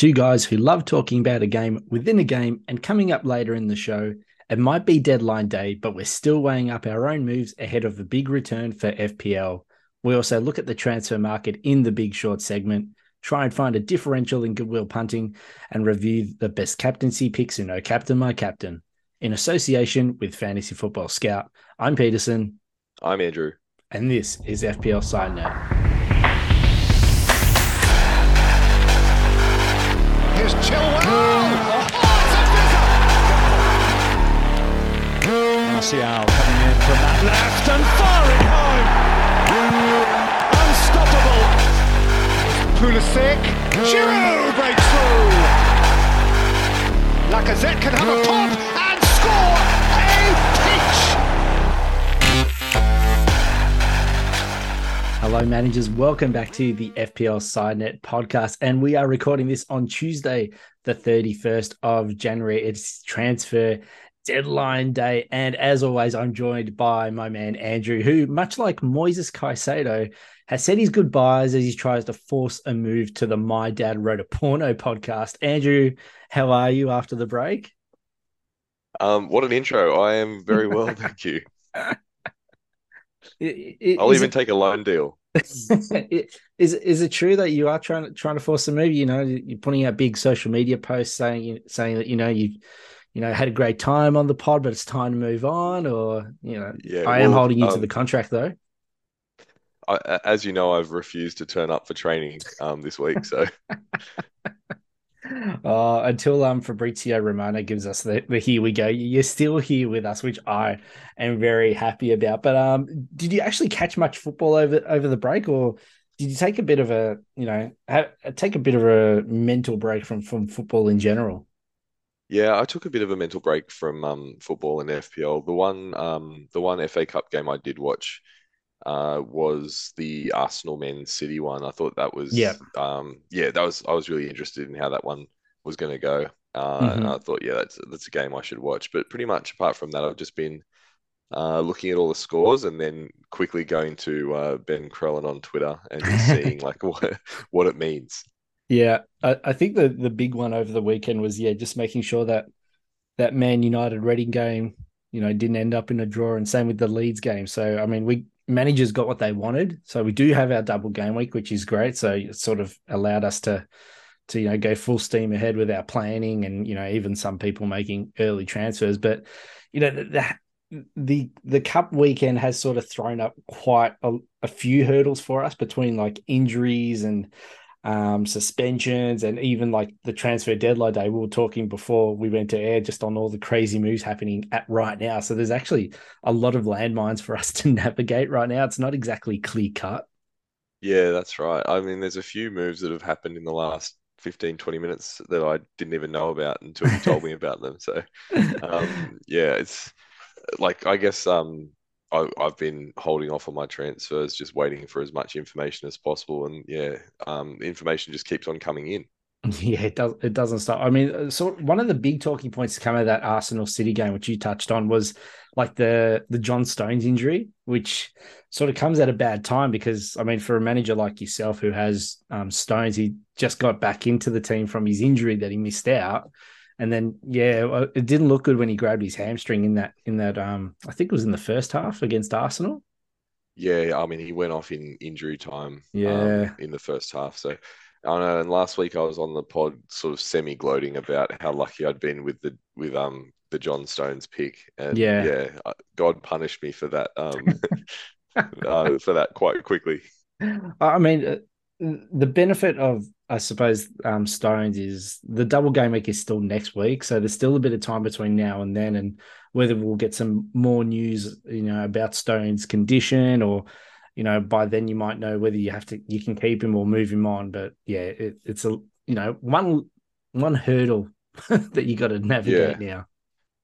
Two guys who love talking about a game within a game, and coming up later in the show, it might be deadline day, but we're still weighing up our own moves ahead of the big return for FPL. We also look at the transfer market in the big short segment, try and find a differential in goodwill punting, and review the best captaincy picks in No Captain My Captain. In association with Fantasy Football Scout, I'm Peterson. I'm Andrew. And this is FPL Side Note. Here's Chilwell. Oh, Martial coming in from that left and firing home. Unstoppable. Pulisic. Giroud breaks through. Lacazette can have a pop. Hello, managers. Welcome back to the FPL Side Note podcast. And we are recording this on Tuesday, the 31st of January. It's transfer deadline day. And as always, I'm joined by my man, Andrew, who, much like Moises Caicedo, has said his goodbyes as he tries to force a move to the My Dad Wrote a Porno podcast. Andrew, how are you after the break? Um, what an intro. I am very well, thank you. It, I'll even it, take a loan deal. is is it true that you are trying to trying to force a move? You know, you're putting out big social media posts saying saying that you know you you know had a great time on the pod, but it's time to move on. Or you know, yeah, I well, am holding you um, to the contract though. I, as you know, I've refused to turn up for training um, this week. So uh, until um Fabrizio Romano gives us the, the here we go. You're still here with us, which I am very happy about. But um, did you actually catch much football over over the break, or did you take a bit of a you know take a bit of a mental break from from football in general? Yeah, I took a bit of a mental break from um, football and FPL. The one um, the one FA Cup game I did watch uh, was the Arsenal Man City one. I thought that was yeah, um, yeah, that was I was really interested in how that one was going to go. Uh, mm-hmm. And I thought, yeah, that's that's a game I should watch. But pretty much apart from that, I've just been uh, looking at all the scores and then quickly going to uh, Ben Crellin on Twitter and just seeing like what what it means. Yeah, I, I think the the big one over the weekend was yeah, just making sure that that Man United Reading game, you know, didn't end up in a draw, and same with the Leeds game. So I mean, we managers got what they wanted. So we do have our double game week, which is great. So it sort of allowed us to to you know go full steam ahead with our planning and you know even some people making early transfers. But you know the the, the cup weekend has sort of thrown up quite a, a few hurdles for us between like injuries and um, suspensions, and even like the transfer deadline day. We were talking before we went to air just on all the crazy moves happening at right now. So there's actually a lot of landmines for us to navigate right now. It's not exactly clear cut. Yeah, that's right. I mean, there's a few moves that have happened in the last 15, 20 minutes that I didn't even know about until you told me about them. So, um, yeah, it's like, I guess, um, I, have been holding off on my transfers, just waiting for as much information as possible, and yeah, um, information just keeps on coming in. Yeah, it does. It doesn't stop. I mean, uh, so one of the big talking points to come out of that Arsenal City game, which you touched on, was like the the John Stones injury, which sort of comes at a bad time because I mean, for a manager like yourself who has um, Stones, he just got back into the team from his injury that he missed out. And then yeah, it didn't look good when he grabbed his hamstring in that in that um I think it was in the first half against Arsenal. Yeah, I mean he went off in injury time. Yeah, um, in the first half. So I know. And last week I was on the pod, sort of semi gloating about how lucky I'd been with the with um the John Stones pick. And yeah, yeah, uh, God punished me for that um uh, for that quite quickly. I mean, uh, the benefit of I suppose um, Stones is the double game week is still next week, so there's still a bit of time between now and then, and whether we'll get some more news, you know, about Stones' condition, or you know, by then you might know whether you have to you can keep him or move him on. But yeah, it, it's a you know one one hurdle that you got to navigate yeah. now.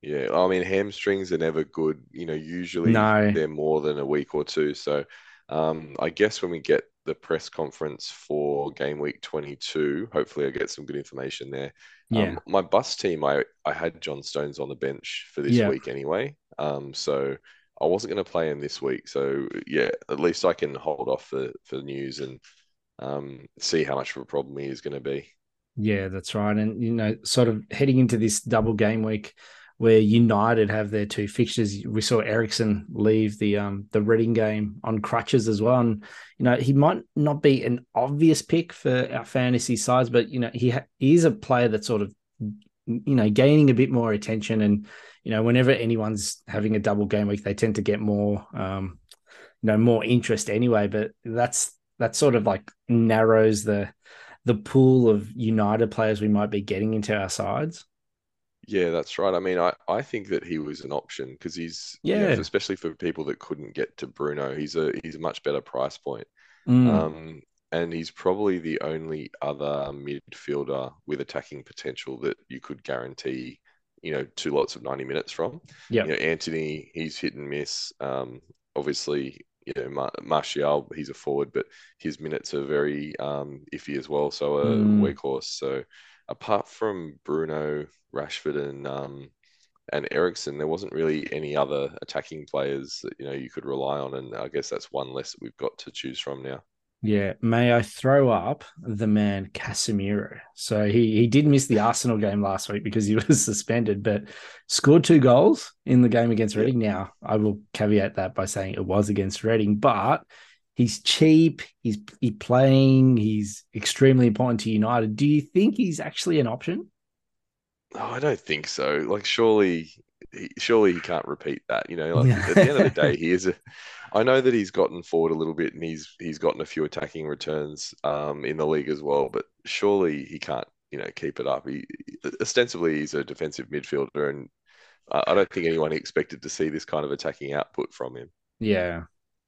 Yeah, I mean hamstrings are never good. You know, usually no. they're more than a week or two. So um, I guess when we get the press conference for game week 22. Hopefully, I get some good information there. Yeah. Um, my bus team, I, I had John Stones on the bench for this yeah. week anyway. Um, so I wasn't going to play him this week. So yeah, at least I can hold off for, for the news and um, see how much of a problem he is going to be. Yeah, that's right. And you know, sort of heading into this double game week where United have their two fixtures, we saw Eriksen leave the um the Reading game on crutches as well. And you know, he might not be an obvious pick for our fantasy sides, but you know, he ha- he is a player that sort of you know gaining a bit more attention and you know whenever anyone's having a double game week they tend to get more um you know more interest anyway but that's that sort of like narrows the the pool of United players we might be getting into our sides. Yeah, that's right. I mean, I, I think that he was an option because he's yeah, you know, especially for people that couldn't get to Bruno, he's a he's a much better price point. Mm. Um, and he's probably the only other midfielder with attacking potential that you could guarantee, you know, two lots of 90 minutes from. Yeah. You know, Antony, he's hit and miss. Um, obviously, you know, Mar- Martial, he's a forward, but his minutes are very um, iffy as well. So a mm. weak horse. So apart from Bruno, Rashford, and um, and Eriksen, there wasn't really any other attacking players that you know you could rely on, and I guess that's one less that we've got to choose from now. Yeah, may I throw up the man Casemiro? So he he did miss the Arsenal game last week because he was suspended, but scored two goals in the game against Reading. Now I will caveat that by saying it was against Reading, but he's cheap. He's he playing. He's extremely important to United. Do you think he's actually an option? Oh, I don't think so. Like surely, surely he can't repeat that. You know, like at the end of the day, he is a I know that he's gotten forward a little bit and he's he's gotten a few attacking returns um, in the league as well, but surely he can't you know keep it up. He ostensibly he's a defensive midfielder, and I don't think anyone expected to see this kind of attacking output from him. Yeah,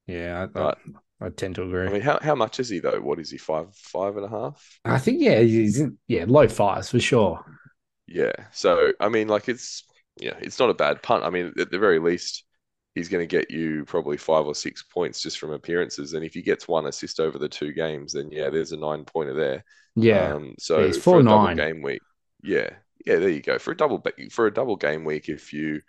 yeah, I, but, I, tend to agree. I mean, how, how much is he though? What is he five five and a half? I think yeah, he's in, yeah low fives for sure. Yeah, so I mean, like it's yeah, it's not a bad punt. I mean, at the very least he's going to get you probably five or six points just from appearances. And if he gets one assist over the two games, then yeah, there's a nine pointer there. Yeah. Um, so yeah, for a nine. double game week, yeah, yeah, there you go for a double for a double game week. If you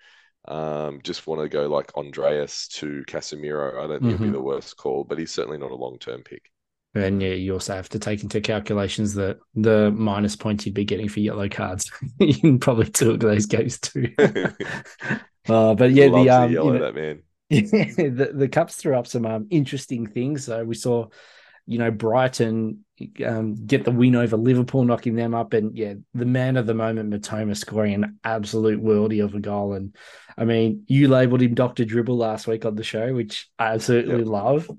um, just want to go like Andreas to Casemiro, I don't think mm-hmm. it'd be mm-hmm. the worst call, but he's certainly not a long term pick. And yeah, you also have to take into calculations that the minus points you'd be getting for yellow cards in probably two of those games too. Uh, but yeah, the um, you know, that man. the the Cups threw up some um, interesting things. So we saw, you know, Brighton um, get the win over Liverpool, knocking them up, and yeah, the man of the moment, Mitoma, scoring an absolute worldie of a goal. And I mean, you labelled him Doctor Dribble last week on the show, which I absolutely yep. love.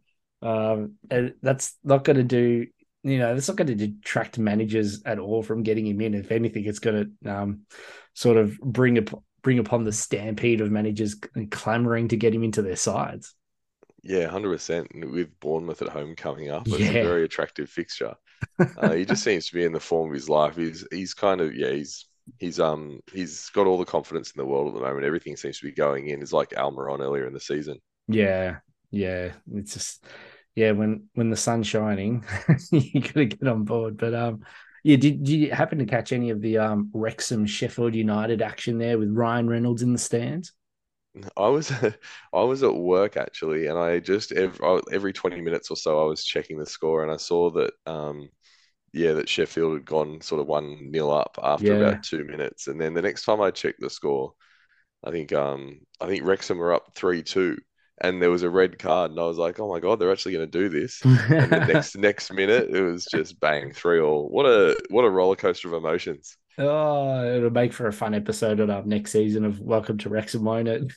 Um, and that's not going to do. You know, that's not going to detract managers at all from getting him in. If anything, it's going to um, sort of bring a bring upon the stampede of managers clamoring to get him into their sides. Yeah, hundred percent. With Bournemouth at home coming up, it's yeah. a very attractive fixture. uh, he just seems to be in the form of his life. He's he's kind of yeah he's he's um he's got all the confidence in the world at the moment. Everything seems to be going in. Is like Almiron earlier in the season. Yeah, yeah. It's just yeah when when the sun's shining, you gotta get on board. But um, yeah, did, did you happen to catch any of the um, Wrexham Sheffield United action there with Ryan Reynolds in the stands? I was I was at work actually, and I just every, every twenty minutes or so I was checking the score, and I saw that um, yeah that Sheffield had gone sort of one nil up after yeah. about two minutes, and then the next time I checked the score, I think um I think Wrexham were up three two, and there was a red card, and I was like, "Oh my god, they're actually going to do this!" and the next next minute, it was just bang three all. What a what a roller coaster of emotions. Oh, it'll make for a fun episode on our next season of Welcome to Wrexham, won't it?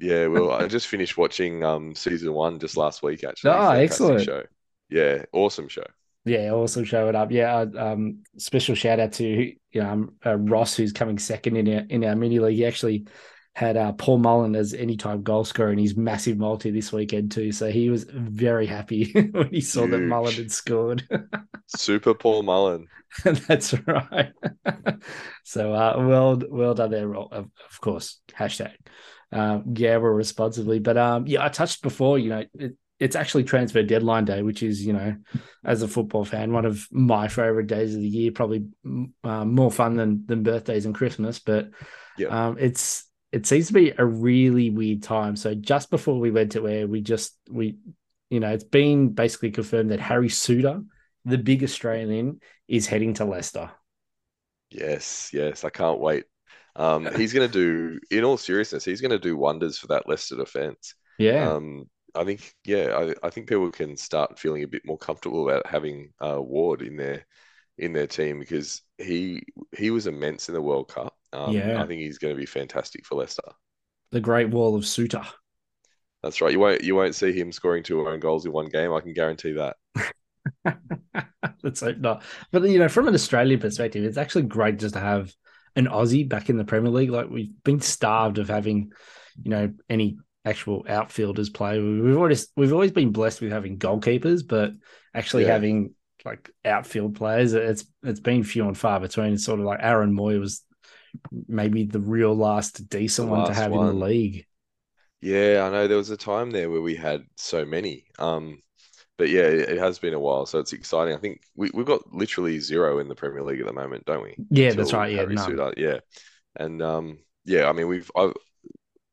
yeah, well, I just finished watching um season one just last week. Actually, oh, excellent show. Yeah, awesome show. Yeah, awesome show it up. Yeah, um, special shout out to um, uh, Ross who's coming second in our in our mini league. He actually had uh, Paul Mullen as anytime goal scorer in his massive multi this weekend too. So he was very happy when he saw Huge. that Mullen had scored. Super Paul Mullen. That's right. so uh, well, well done there, of, of course. Hashtag uh, gamble responsibly. But um, yeah, I touched before. You know, it, it's actually transfer deadline day, which is, you know, as a football fan, one of my favorite days of the year. Probably uh, more fun than than birthdays and Christmas, but yep. um, it's it seems to be a really weird time. So just before we went to air, we just we you know, it's been basically confirmed that Harry Souttar, the big Australian, is heading to Leicester. Yes, yes, I can't wait. Um, he's going to do, in all seriousness, he's going to do wonders for that Leicester defense. Yeah, Um, I think, yeah, I, I think people can start feeling a bit more comfortable about having uh, Ward in their in their team because he he was immense in the World Cup. Um, yeah. I think he's going to be fantastic for Leicester. The Great Wall of Souttar. That's right. You won't you won't see him scoring two own goals in one game. I can guarantee that. Let's hope not. But you know, from an Australian perspective, it's actually great just to have an Aussie back in the Premier League. Like we've been starved of having, you know, any actual outfielders play. We've always we've always been blessed with having goalkeepers, but actually Yeah. having like outfield players, it's it's been few and far between. It's sort of like Aaron Mooy was maybe the real last decent one to have in the league. Yeah, I know there was a time there where we had so many. Um, but yeah, it, has been a while, so it's exciting. I think we, we've got literally zero in the Premier League at the moment, don't we? Yeah, that's right. Yeah. Souttar, yeah. And um, yeah, I mean we've I've,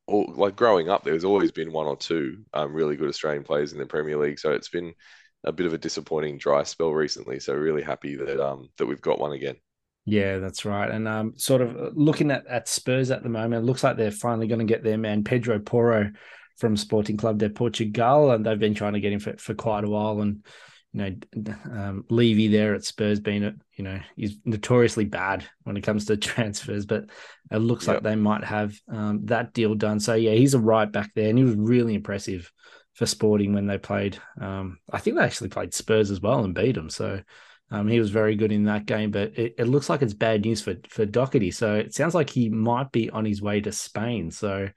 all, like growing up, there's always been one or two um, really good Australian players in the Premier League, so it's been a bit of a disappointing dry spell recently. So really happy that um that we've got one again. Yeah, that's right. And um, sort of uh, looking at, at Spurs at the moment, it looks like they're finally going to get their man Pedro Porro from Sporting Club de Portugal, and they've been trying to get him for, for quite a while. And you know, um, Levy there at Spurs being a you know he's notoriously bad when it comes to transfers, but it looks like they might have um, that deal done. So yeah, he's a right back there, and he was really impressive for Sporting when they played. Um, I think they actually played Spurs as well and beat them. So. Um, he was very good in that game, but it, it looks like it's bad news for for Doherty. So it sounds like he might be on his way to Spain. So,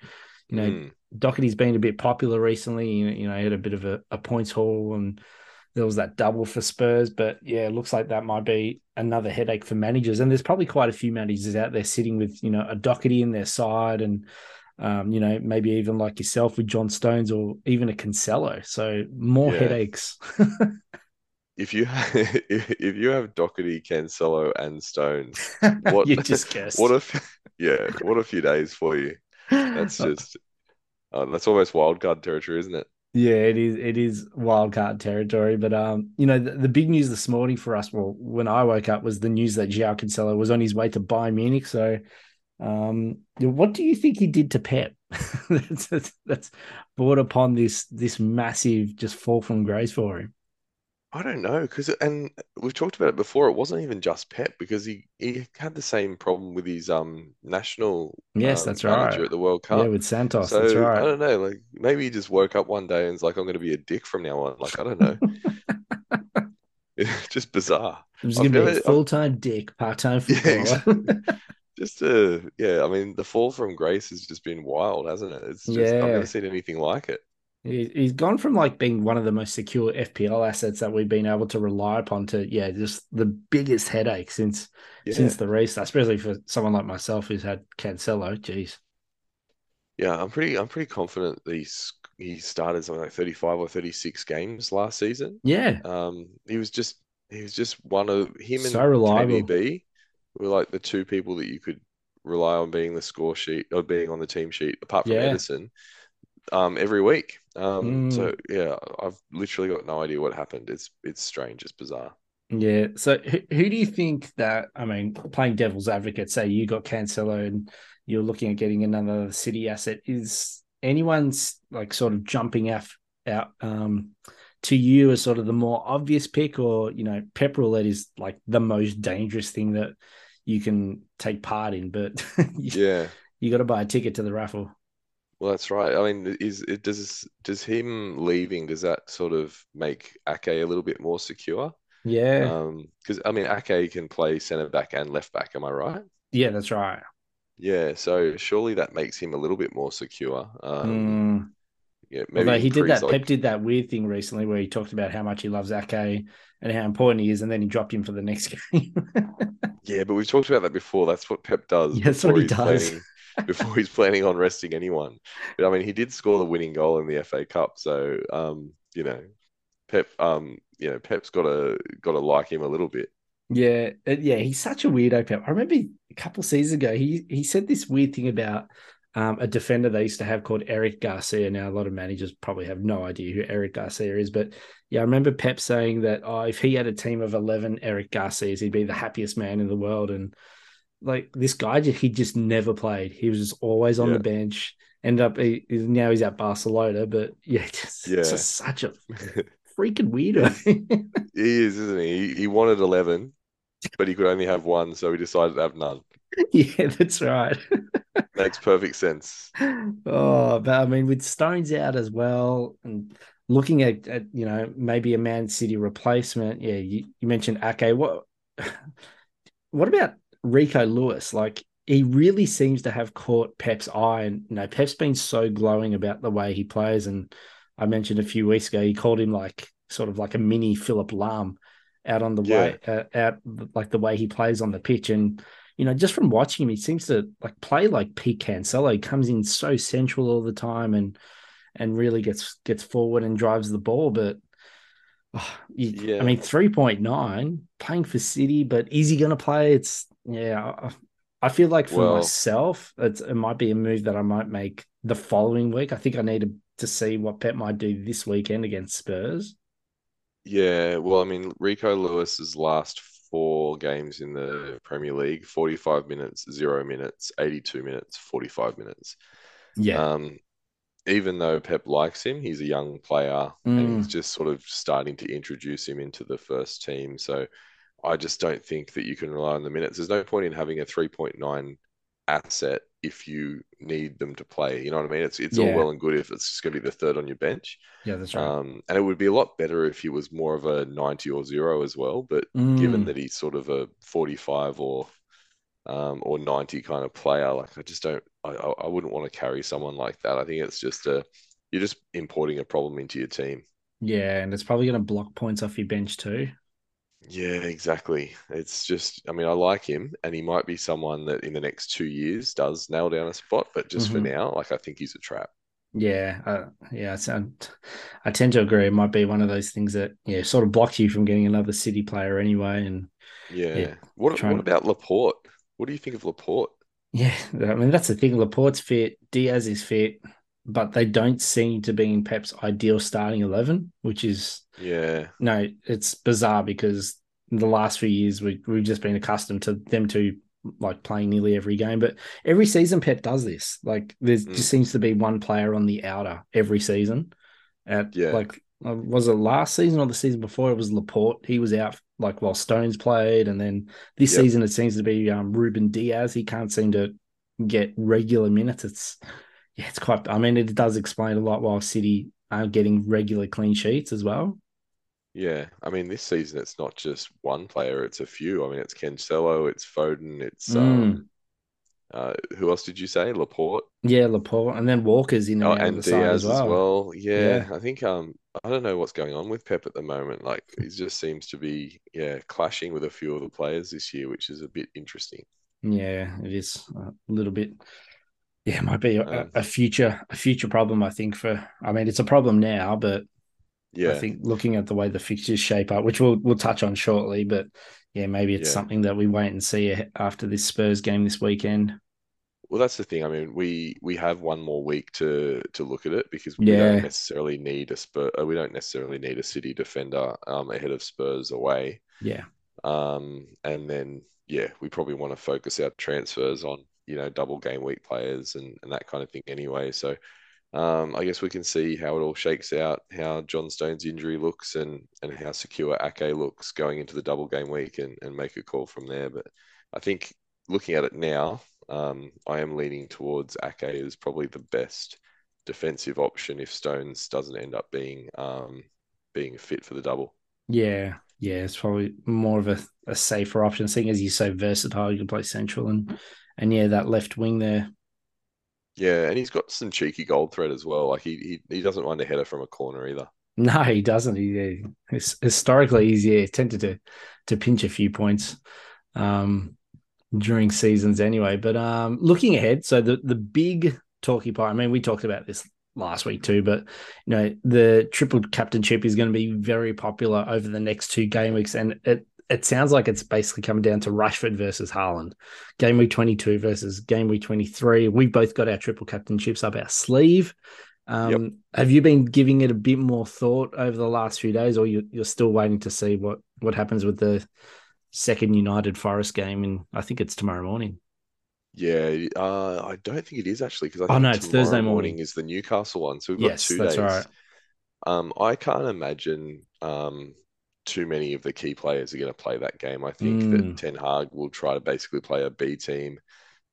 you know, Mm, Doherty's been a bit popular recently. You know, you know, he had a bit of a, a points haul and there was that double for Spurs. But yeah, it looks like that might be another headache for managers. And there's probably quite a few managers out there sitting with, you know, a Doherty in their side and um, you know, maybe even like yourself with John Stones or even a Cancelo. So more Yeah. headaches. if you if, if you have Doherty, Cancelo, and Stones, What- you just guessed. what if yeah, what a few days for you. That's just uh, that's almost wild card territory, isn't it? Yeah, it is. It is wild card territory. But um, you know, the, the big news this morning for us, well, when I woke up, was the news that João Cancelo was on his way to Bayern Munich. So, um, what do you think he did to Pep? that's, that's that's brought upon this this massive just fall from grace for him. I don't know because and we've talked about it before. It wasn't even just Pep because he he had the same problem with his um national Yes, um, that's manager right. at the World Cup. Yeah, with Santos. So that's right. I don't know, like maybe he just woke up one day and was like, I'm going to be a dick from now on. Like I don't know, it's just bizarre. Was I've going to be never- a full time dick, part time Yeah, footballer. Just uh, yeah, I mean the fall from grace has just been wild, hasn't it? It's just I've Yeah. never seen anything like it. He- He's gone from like being one of the most secure FPL assets that we've been able to rely upon to yeah, just the biggest headache since Yeah. since the restart, especially for someone like myself who's had Cancelo. Jeez. Yeah, I'm pretty I'm pretty confident he's he started something like 35 or 36 games last season. Yeah. Um, he was just he was just one of him and So reliable. KDB were like the two people that you could rely on being the score sheet or being on the team sheet, apart from Yeah. Ederson, um, every week. Um, Mm. so yeah, I've literally got no idea what happened. It's it's strange, it's bizarre. Yeah. So who, who do you think that I mean, playing devil's advocate, say you got Cancelo and you're looking at getting another city asset, is anyone's like sort of jumping out out um to you as sort of the more obvious pick, or you know, Pep roulette is like the most dangerous thing that you can take part in, but you, Yeah. you got to buy a ticket to the raffle. Well, that's right. I mean, is it does does him leaving, does that sort of make Ake a little bit more secure? Yeah, Um, because I mean, Ake can play centre back and left back, am I right? yeah, that's right. Yeah, so surely that makes him a little bit more secure. Um, Mm. yeah, maybe Although he did that, like Pep did that weird thing recently where he talked about how much he loves Ake and how important he is, and then he dropped him for the next game. yeah, but we've talked about that before. That's what Pep does Yeah, that's what he does. planning before he's planning on resting anyone. But I mean, he did score the winning goal in the FA Cup, so um, you know, Pep, um, you know, Pep's got to got to like him a little bit. Yeah, yeah, he's such a weirdo. Pep. I remember a couple seasons ago, he he said this weird thing about um, a defender they used to have called Eric Garcia. Now a lot of managers probably have no idea who Eric Garcia is, but yeah, I remember Pep saying that oh, if he had a team of eleven Eric Garcias, he'd be the happiest man in the world. And like this guy, he just never played. He was just always on Yeah. the bench. Ended up he, now he's at Barcelona, but yeah, just, Yeah. just such a freaking weirdo. He is, isn't he? He, he wanted 11, but he could only have one, so he decided to have none. yeah, that's right. Makes perfect sense. Oh, but I mean, with Stones out as well, and looking at, at you know maybe a Man City replacement. Yeah, you, you mentioned Ake. What what about Rico Lewis? Like he really seems to have caught Pep's eye, and you know Pep's been so glowing about the way he plays. And I mentioned a few weeks ago he called him like sort of like a mini Philipp Lahm out on the Yeah. way uh, out like the way he plays on the pitch and you know, just from watching him, he seems to like play like Pete Cancelo. He comes in so central all the time and and really gets gets forward and drives the ball. But oh, you- Yeah. I mean, three point nine playing for City, but is he going to play? It's yeah. I, I feel like for Well- myself, it's, it might be a move that I might make the following week. I think I need to, to see what Pep might do this weekend against Spurs. Yeah, well, I mean, Rico Lewis's last four games in the Premier League, 45 minutes, zero minutes, 82 minutes, 45 minutes. Yeah, Um, even though Pep likes him, he's a young player and he's just sort of starting to introduce him into the first team. So I just don't think that you can rely on the minutes. There's no point in having a 3.9 asset if you need them to play. You know what I mean? It's it's all well and good if it's just going to be the third on your bench. yeah, that's right. Um, and it would be a lot better if he was more of a 90 or zero as well. But given Mm, that he's sort of a 45 or um, or 90 kind of player, like I just don't, I, I I wouldn't want to carry someone like that. I think it's just a, you're just importing a problem into your team. yeah, and it's probably going to block points off your bench too. Yeah, exactly. It's just, I mean, I like him, and he might be someone that in the next two years does nail down a spot. But just for Mhm. now, like I think he's a trap. Yeah, uh, yeah, I I tend to agree. It might be one of those things that yeah sort of blocks you from getting another City player anyway. And Yeah. Yeah, What what about Laporte? What do you think of Laporte? yeah, I mean that's the thing. Laporte's fit, Dias is fit, but they don't seem to be in Pep's ideal starting eleven, which is Yeah. no, it's bizarre because in the last few years we we've just been accustomed to them to like playing nearly every game. But every season Pep does this. Like there's Mm. just seems to be one player on the outer every season. At Yeah. like uh, was it last season or the season before? It was Laporte. He was out like while Stones played, and then this Yep. season it seems to be um, Ruben Dias. He can't seem to get regular minutes. It's yeah, it's quite. I mean, it does explain a lot why City aren't getting regular clean sheets as well. Yeah, I mean, this season it's not just one player; it's a few. I mean, it's Cancelo, it's Foden, it's Mm. um, uh, who else did you say? Laporte, Yeah, Laporte, and then Walker's in oh, and the side Dias as well. Yeah, I think um, I don't know what's going on with Pep at the moment. Like, he just seems to be yeah clashing with a few of the players this year, which is a bit interesting. Yeah, it is a little bit. Yeah, it might be a, Um, a future a future problem. I think for. I mean, it's a problem now, but Yeah, I think looking at the way the fixtures shape up, which we'll we'll touch on shortly, but yeah, maybe it's Yeah. something that we wait and see after this Spurs game this weekend. well, that's the thing. I mean, we we have one more week to to look at it because we Yeah. don't necessarily need a Spur, uh, we don't necessarily need a City defender um ahead of Spurs away. Yeah, Um, and then yeah, we probably want to focus our transfers on, you know, double game week players and, and that kind of thing anyway. So um, I guess we can see how it all shakes out, how John Stone's injury looks and and how secure Ake looks going into the double game week and, and make a call from there. But I think looking at it now, um, I am leaning towards Ake as probably the best defensive option if Stones doesn't end up being um, being fit for the double. yeah, yeah. It's probably more of a, a safer option, seeing as he's so versatile. You can play central and and yeah, that left wing there. Yeah, and he's got some cheeky gold thread as well. Like he he, he doesn't mind a header from a corner either. No, he doesn't. He, his- historically, he's yeah tended to to pinch a few points um, during seasons anyway. But um, looking ahead, so the the big talkie part. I mean, we talked about this last week too, but you know the triple captainship is going to be very popular over the next two game weeks, and it it sounds like it's basically coming down to Rashford versus Haaland. Game week twenty two versus game week twenty three. We both got our triple captainships up our sleeve. Um, Yep. Have you been giving it a bit more thought over the last few days, or you, you're still waiting to see what what happens with the second United Forest game, and I think it's tomorrow morning. Yeah, uh, I don't think it is actually because I Oh, no, it's tomorrow Thursday morning. is the Newcastle one. So we've got two that's days. right. Um, I can't imagine um, too many of the key players are going to play that game. I think Mm. that Ten Hag will try to basically play a B team.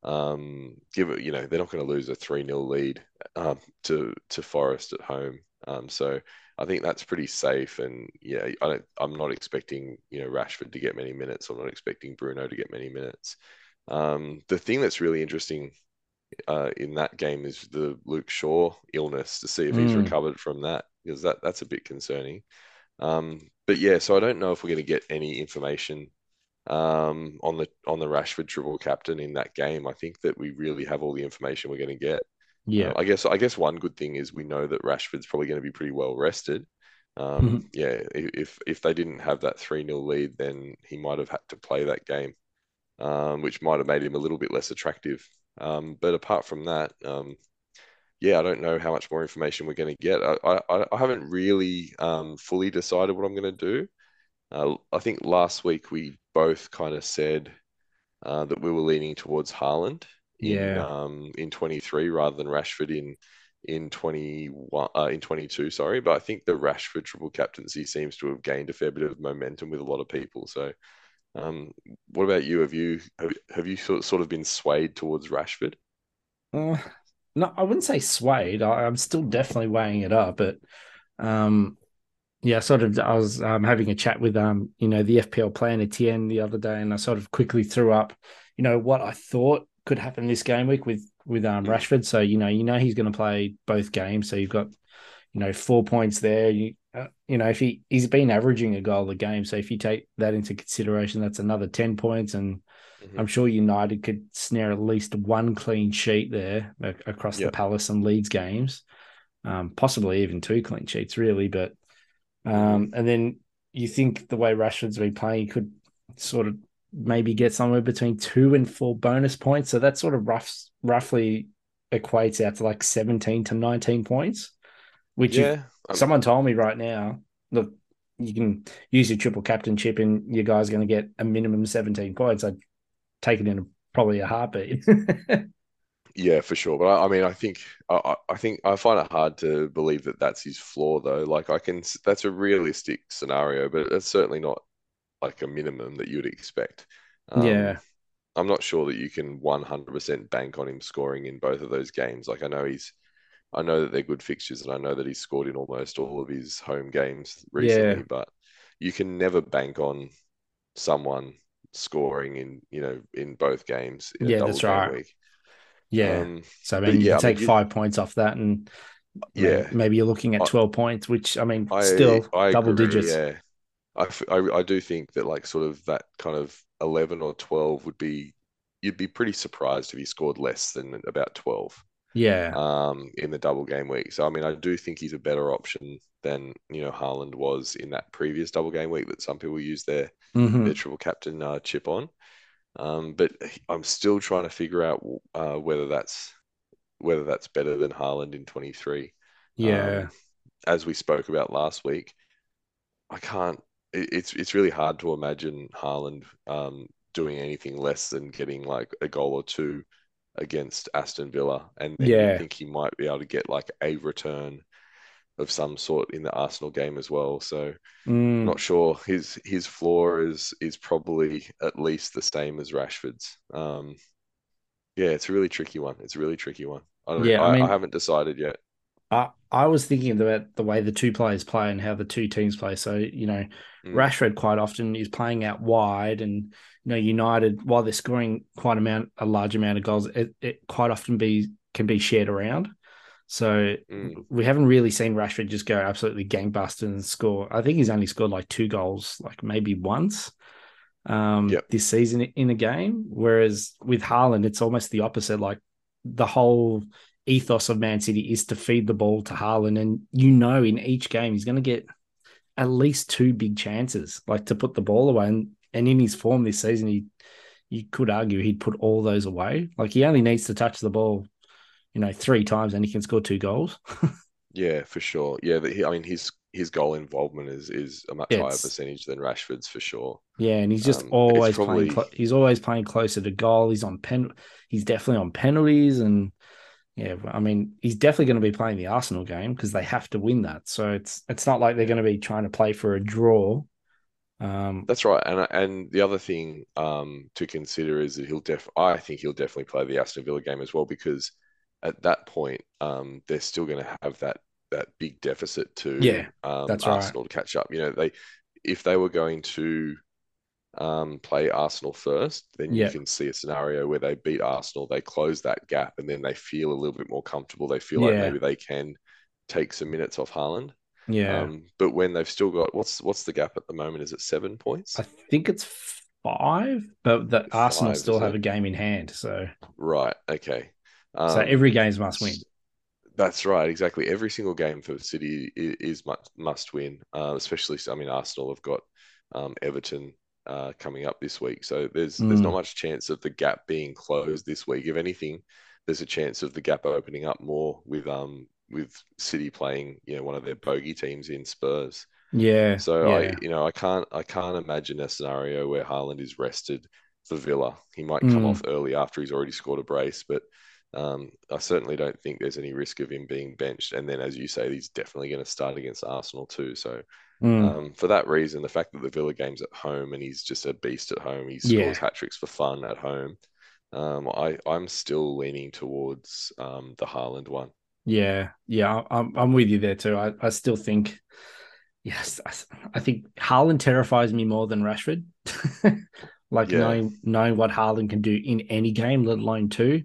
Um, give it, you know, they're not going to lose a 3-0 lead um, to to Forest at home. Um, so I think that's pretty safe. And yeah, I don't, I'm not expecting, you know, Rashford to get many minutes. I'm not expecting Bruno to get many minutes. Um, the thing that's really interesting uh, in that game is the Luke Shaw illness to see if he's Mm. recovered from that because that that's a bit concerning. Um, but yeah, so I don't know if we're going to get any information um, on the on the Rashford triple captain in that game. I think that we really have all the information we're going to get. Yeah. Uh, I guess I guess one good thing is we know that Rashford's probably going to be pretty well rested. Um, Mhm. yeah, if if they didn't have that 3-0 lead, then he might have had to play that game, um, which might have made him a little bit less attractive. Um, but apart from that, um, yeah, I don't know how much more information we're going to get. I, I, I haven't really um, fully decided what I'm going to do. Uh, I think last week we both kind of said uh, that we were leaning towards Haaland in Yeah. um, in 23 rather than Rashford in in 21 uh, in 22. Sorry, but I think the Rashford triple captaincy seems to have gained a fair bit of momentum with a lot of people. So, um, what about you? Have you have, have you sort sort of been swayed towards Rashford? Uh, no, I wouldn't say swayed. I, I'm still definitely weighing it up, but um, yeah, sort of. I was um, having a chat with um, you know, the FPL player Etienne the other day, and I sort of quickly threw up, you know, what I thought could happen this game week with with um. Rashford. So you know, you know he's going to play both games, so you've got you know four points there. You uh, you know if he he's been averaging a goal a game, so if you take that into consideration, that's another ten points and. Mhm. I'm sure United could snare at least one clean sheet there across the Palace and Leeds games, um, possibly even two clean sheets, really. But um, and then you think the way Rashford's been playing, he could sort of maybe get somewhere between two and four bonus points. So that sort of rough, roughly equates out to like 17 to 19 points, which Yeah, um, someone told me right now, look, you can use your triple captain chip and your guy's going to get a minimum 17 points. I'd take it in probably a heartbeat. Yeah, for sure. But I, I mean, I think I, I think I find it hard to believe that that's his flaw, though. Like, I can that's a realistic scenario, but it's certainly not like a minimum that you would expect. Um, yeah. I'm not sure that you can 100% bank on him scoring in both of those games. Like, I know he's, I know that they're good fixtures, and I know that he's scored in almost all of his home games recently, Yeah. but you can never bank on someone scoring in, you know, in both games in Yeah, that's right. week. Yeah. Um, so, I mean, you yeah, I take mean, you- five points off that and yeah. maybe you're looking at I- 12 points, which, I mean, I still I double agree, digits. yeah. I, I do think that like sort of that kind of 11 or 12 would be you'd be pretty surprised if he scored less than about 12 Yeah. um in the double game week. So I mean I do think he's a better option than you know Haaland was in that previous double game week that some people use their Mhm. their triple captain uh, chip on. Um, but I'm still trying to figure out uh, whether that's whether that's better than Haaland in 23. Yeah. Um, as we spoke about last week, I can't. it- It's it's really hard to imagine Haaland um, doing anything less than getting like a goal or two against Aston Villa, and then Yeah. you think he might be able to get like a return of some sort in the Arsenal game as well. So Mm. not sure. His his floor is is probably at least the same as Rashford's. Um, yeah, it's a really tricky one. It's a really tricky one. I don't. Yeah, I I, I mean- haven't decided yet. I, I was thinking about the way the two players play and how the two teams play. So, you know, Mm. Rashford quite often is playing out wide and, you know, United, while they're scoring quite a amount, a large amount of goals, it, it quite often be can be shared around. So Mm. we haven't really seen Rashford just go absolutely gangbusters and score. I think he's only scored like two goals, like maybe once um, Yep. this season in a game. Whereas with Haaland, it's almost the opposite. Like the whole ethos of Man City is to feed the ball to Haaland, and you know, in each game he's going to get at least two big chances, like to put the ball away. And, and in his form this season, he you could argue he'd put all those away. Like he only needs to touch the ball, you know, three times and he can score two goals. Yeah, for sure. Yeah, but he, I mean, his his goal involvement is is a much higher percentage than Rashford's for sure. yeah, and he's just Um, it's always playing. probably Clo- he's always playing closer to goal. He's on pen. He's definitely on penalties, and yeah, I mean, he's definitely going to be playing the Arsenal game because they have to win that. So it's it's not like they're going to be trying to play for a draw. Um, that's right. And and the other thing um to consider is that he'll def I think he'll definitely play the Aston Villa game as well because at that point um they're still going to have that that big deficit to yeah, um that's right. Arsenal to catch up. You know, they if they were going to um, play Arsenal first, then you Yeah, can see a scenario where they beat Arsenal, they close that gap, and then they feel a little bit more comfortable. They feel like maybe they can take some minutes off Haaland. yeah. Um, but when they've still got what's what's the gap at the moment? Is it seven points? I think it's five, but the Arsenal still have it? a game in hand. So Right. Okay. so Um, every game's must win. that's right. Exactly. Every single game for City i- is must must win. Uh, especially, I mean, Arsenal have got um, Everton uh, coming up this week, so there's there's not Mm, much chance of the gap being closed this week. If anything, there's a chance of the gap opening up more with um with City playing, you know, one of their bogey teams in Spurs. yeah, So I, you know, I can't I can't imagine a scenario where Haaland is rested for Villa. He might come Mm, off early after he's already scored a brace, but um, I certainly don't think there's any risk of him being benched. And then, as you say, he's definitely going to start against Arsenal too. So mm, um, for that reason, the fact that the Villa game's at home and he's just a beast at home, he yeah, scores hat tricks for fun at home. Um, I I'm still leaning towards um, the Haaland one. yeah, yeah. I'm I'm with you there too. I, I still think yes, I, I think Haaland terrifies me more than Rashford. like Yeah, knowing knowing what Haaland can do in any game, let alone two.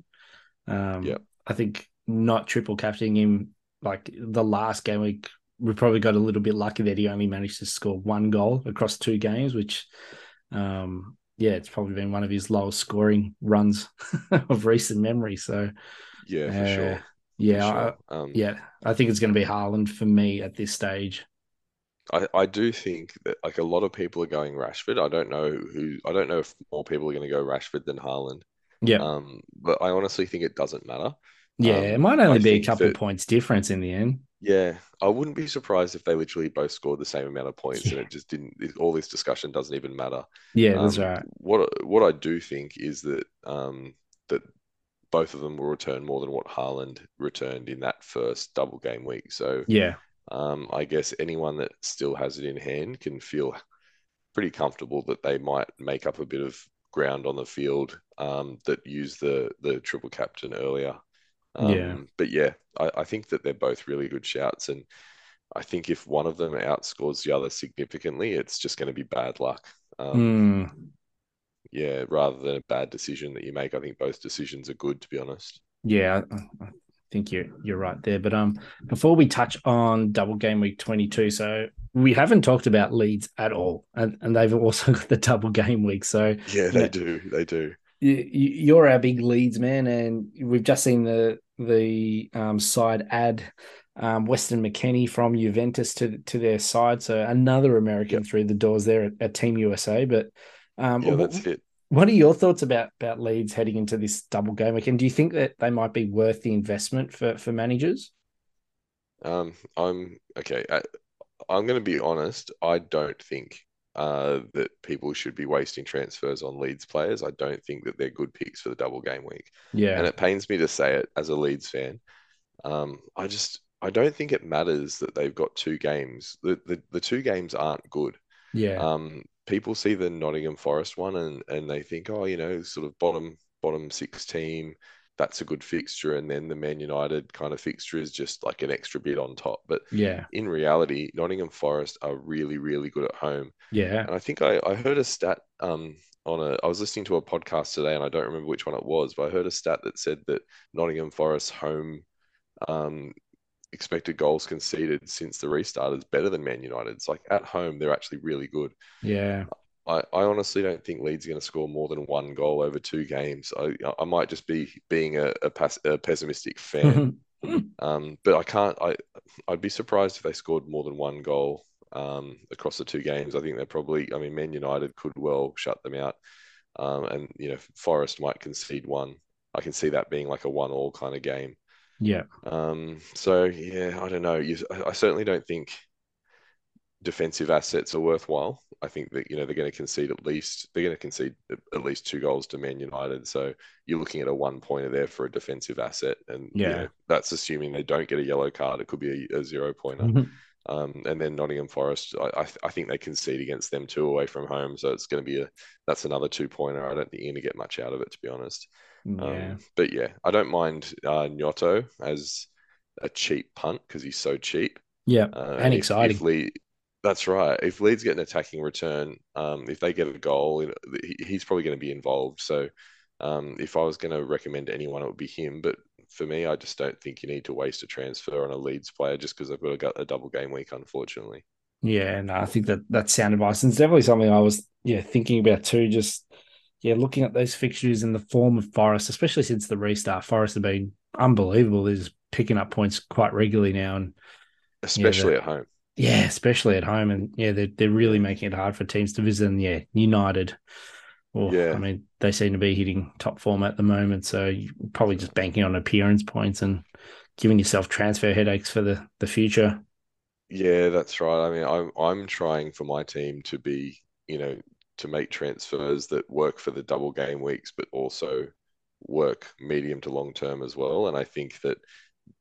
yeah, Um, I think not triple captaining him like the last game week, we probably got a little bit lucky that he only managed to score one goal across two games, which um yeah, it's probably been one of his lowest scoring runs of recent memory. So yeah, for uh sure, for yeah, I, sure. Um, yeah, I think it's going to be Haaland for me at this stage. I, I do think that like a lot of people are going Rashford. I don't know who I don't know if more people are going to go Rashford than Haaland. Yeah, Um, but I honestly think it doesn't matter. yeah, it Um, might I only be a couple that points difference in the end. Yeah, I wouldn't be surprised if they literally both scored the same amount of points and it just didn't. All this discussion doesn't even matter. yeah, that's Um, right. what what I do think is that um that both of them will return more than what Haaland returned in that first double game week. So Yeah, um, I guess anyone that still has it in hand can feel pretty comfortable that they might make up a bit of ground on the field um, that used the the triple captain earlier. Yeah. Um, but yeah, I, I think that they're both really good shouts, and I think if one of them outscores the other significantly, it's just going to be bad luck. Um, Mm. yeah, rather than a bad decision that you make, I think both decisions are good, to be honest. Yeah, I think you're you're right there. But um, before we touch on double game week 22, so we haven't talked about Leeds at all, and and they've also got the double game week. So Yeah, you they know, do. They do. you, you're our big Leeds man, and we've just seen the the um, side add um, Weston from Juventus to to their side. So another American Yep. through the doors there at, at Team USA. But um, Yeah, what, that's it. what are your thoughts about about Leeds heading into this double game week? And do you think that they might be worth the investment for for managers? Um, I'm okay. I, I'm going to be honest. I don't think uh, that people should be wasting transfers on Leeds players. I don't think that they're good picks for the double game week. Yeah. And it pains me to say it as a Leeds fan. Um, I just I don't think it matters that they've got two games. The the, the two games aren't good. yeah, Um, people see the Nottingham Forest one and and they think, oh, you know, sort of bottom bottom six team, that's a good fixture, and then the Man United kind of fixture is just like an extra bit on top. But yeah, in reality, Nottingham Forest are really, really good at home. yeah, And I think I, I heard a stat um on a I was listening to a podcast today and I don't remember which one it was, but I heard a stat that said that Nottingham Forest home um expected goals conceded since the restart is better than Man United's. Like at home, they're actually really good. yeah. I, I honestly don't think Leeds are going to score more than one goal over two games. I I might just be being a, a, pass, a pessimistic fan. Um, but I can't. I I'd be surprised if they scored more than one goal um, across the two games. I think they're probably. I mean, Man United could well shut them out, um, and you know Forest might concede one. I can see that being like a one-all kind of game. Yeah. Um, so yeah, I don't know. You, I certainly don't think defensive assets are worthwhile. I think that you know they're going to concede at least they're going to concede at least two goals to Man United. So you're looking at a one pointer there for a defensive asset, and yeah, you know, that's assuming they don't get a yellow card. It could be a, a zero pointer. Mm-hmm. Um, and then Nottingham Forest, I, I, I, think they concede against them too away from home, so it's going to be a that's another two pointer. I don't think you're going to get much out of it, to be honest. Yeah. Um, but yeah, I don't mind uh, Gnonto as a cheap punt because he's so cheap. Yeah, uh, and exciting. If Lee, that's right. If Leeds get an attacking return, um, if they get a goal, he's probably going to be involved. So um, if I was going to recommend anyone, it would be him. But for me, I just don't think you need to waste a transfer on a Leeds player just because they've got a, a double game week, unfortunately. Yeah, no, I think that that's sound advice. And it's definitely something I was yeah thinking about too. Just yeah, looking at those fixtures in the form of Forest, especially since the restart, Forest have been unbelievable. They're just picking up points quite regularly now, and especially yeah, at home. Yeah, especially at home, and yeah, they're they're really making it hard for teams to visit. And yeah, United. Well, yeah. I mean, they seem to be hitting top form at the moment, so you're probably just banking on appearance points and giving yourself transfer headaches for the the future. Yeah, that's right. I mean, I'm I'm trying for my team to be, you know, to make transfers that work for the double game weeks, but also work medium to long term as well. And I think that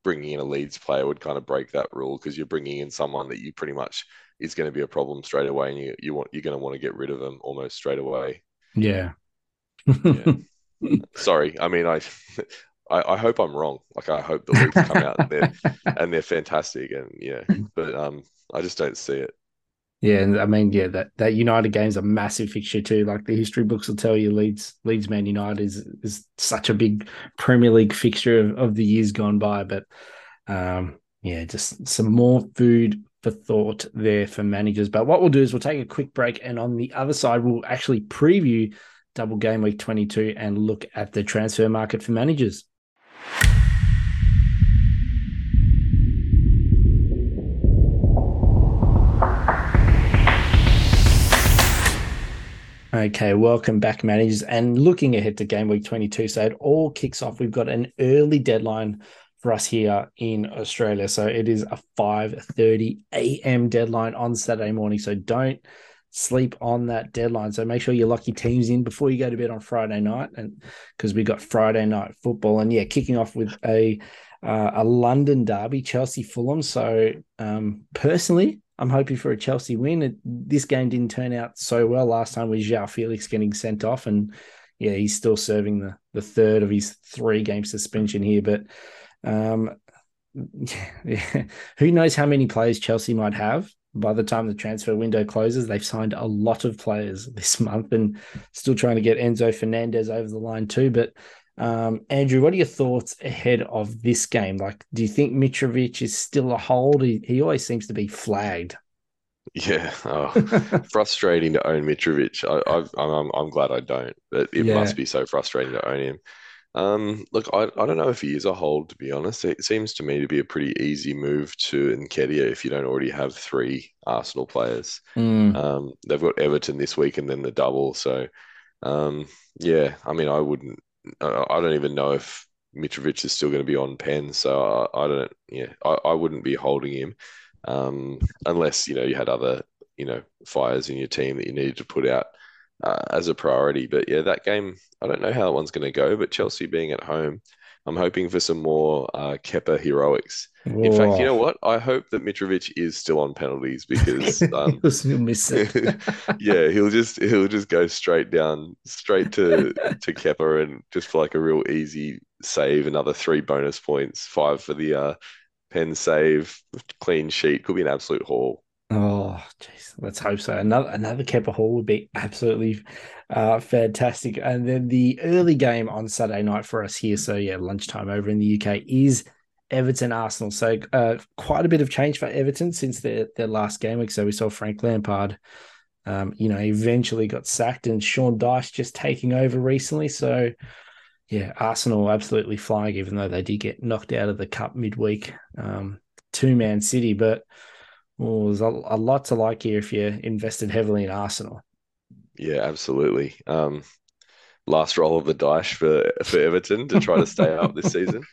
bringing in a Leeds player would kind of break that rule because you're bringing in someone that you pretty much is going to be a problem straight away, and you you want you're going to want to get rid of them almost straight away. Yeah. yeah. Sorry, I mean I. I, I, hope I'm wrong. Like I hope the Leeds come out and they're and they're fantastic and yeah, but um I just don't see it. Yeah, and I mean, yeah, that, that United game's a massive fixture too. Like the history books will tell you, Leeds Leeds Man United is is such a big Premier League fixture of, of the years gone by. But um, yeah, just some more food for thought there for managers. But what we'll do is we'll take a quick break, and on the other side, we'll actually preview double game week 22 and look at the transfer market for managers. Okay, welcome back, managers. And looking ahead to game week 22, so it all kicks off. We've got an early deadline for us here in Australia. So it is a 5:30 a.m. deadline on Saturday morning. So don't sleep on that deadline. So make sure you lock your teams in before you go to bed on Friday night, and because we got Friday night football, and yeah, kicking off with a uh, a London derby, Chelsea Fulham. So um, personally, I'm hoping for a Chelsea win. It, this game didn't turn out so well last time with João Felix getting sent off, and yeah, he's still serving the the third of his three game suspension here. But um, yeah, who knows how many players Chelsea might have by the time the transfer window closes? They've signed a lot of players this month, and still trying to get Enzo Fernandez over the line too. But um, Andrew, what are your thoughts ahead of this game? Like, do you think Mitrovic is still a hold? He, he always seems to be flagged. Yeah, oh, frustrating to own Mitrovic. I, am I'm, I'm glad I don't, but it yeah. must be so frustrating to own him. Um, look, I, I don't know if he is a hold, to be honest. It seems to me to be a pretty easy move to Nketiah if you don't already have three Arsenal players. Mm. Um, they've got Everton this week and then the double. So, um, yeah, I mean, I wouldn't I don't even know if Mitrovic is still going to be on pen, so I, I don't. Yeah, I, I wouldn't be holding him um, unless you know you had other you know fires in your team that you needed to put out uh, as a priority. But yeah, that game, I don't know how that one's going to go. But Chelsea being at home, I'm hoping for some more uh, Kepa heroics. Whoa. In fact, you know what? I hope that Mitrovic is still on penalties because um, he'll miss it. yeah, he'll just he'll just go straight down, straight to to Kepa, and just for like a real easy save, another three bonus points, five for the uh, pen save, clean sheet. Could be an absolute haul. Oh, jeez, let's hope so. Another another Kepa haul would be absolutely uh, fantastic. And then the early game on Saturday night for us here, so yeah, lunchtime over in the UK is Everton Arsenal. So uh, quite a bit of change for Everton since their their last game week. So we saw Frank Lampard, um, you know, eventually got sacked, and Sean Dyche just taking over recently. So yeah, Arsenal absolutely flying, even though they did get knocked out of the cup midweek um, to Man City, but. Well, there's a, a lot to like here if you invested heavily in Arsenal. Yeah, absolutely. Um, last roll of the dice for for Everton to try to stay up this season.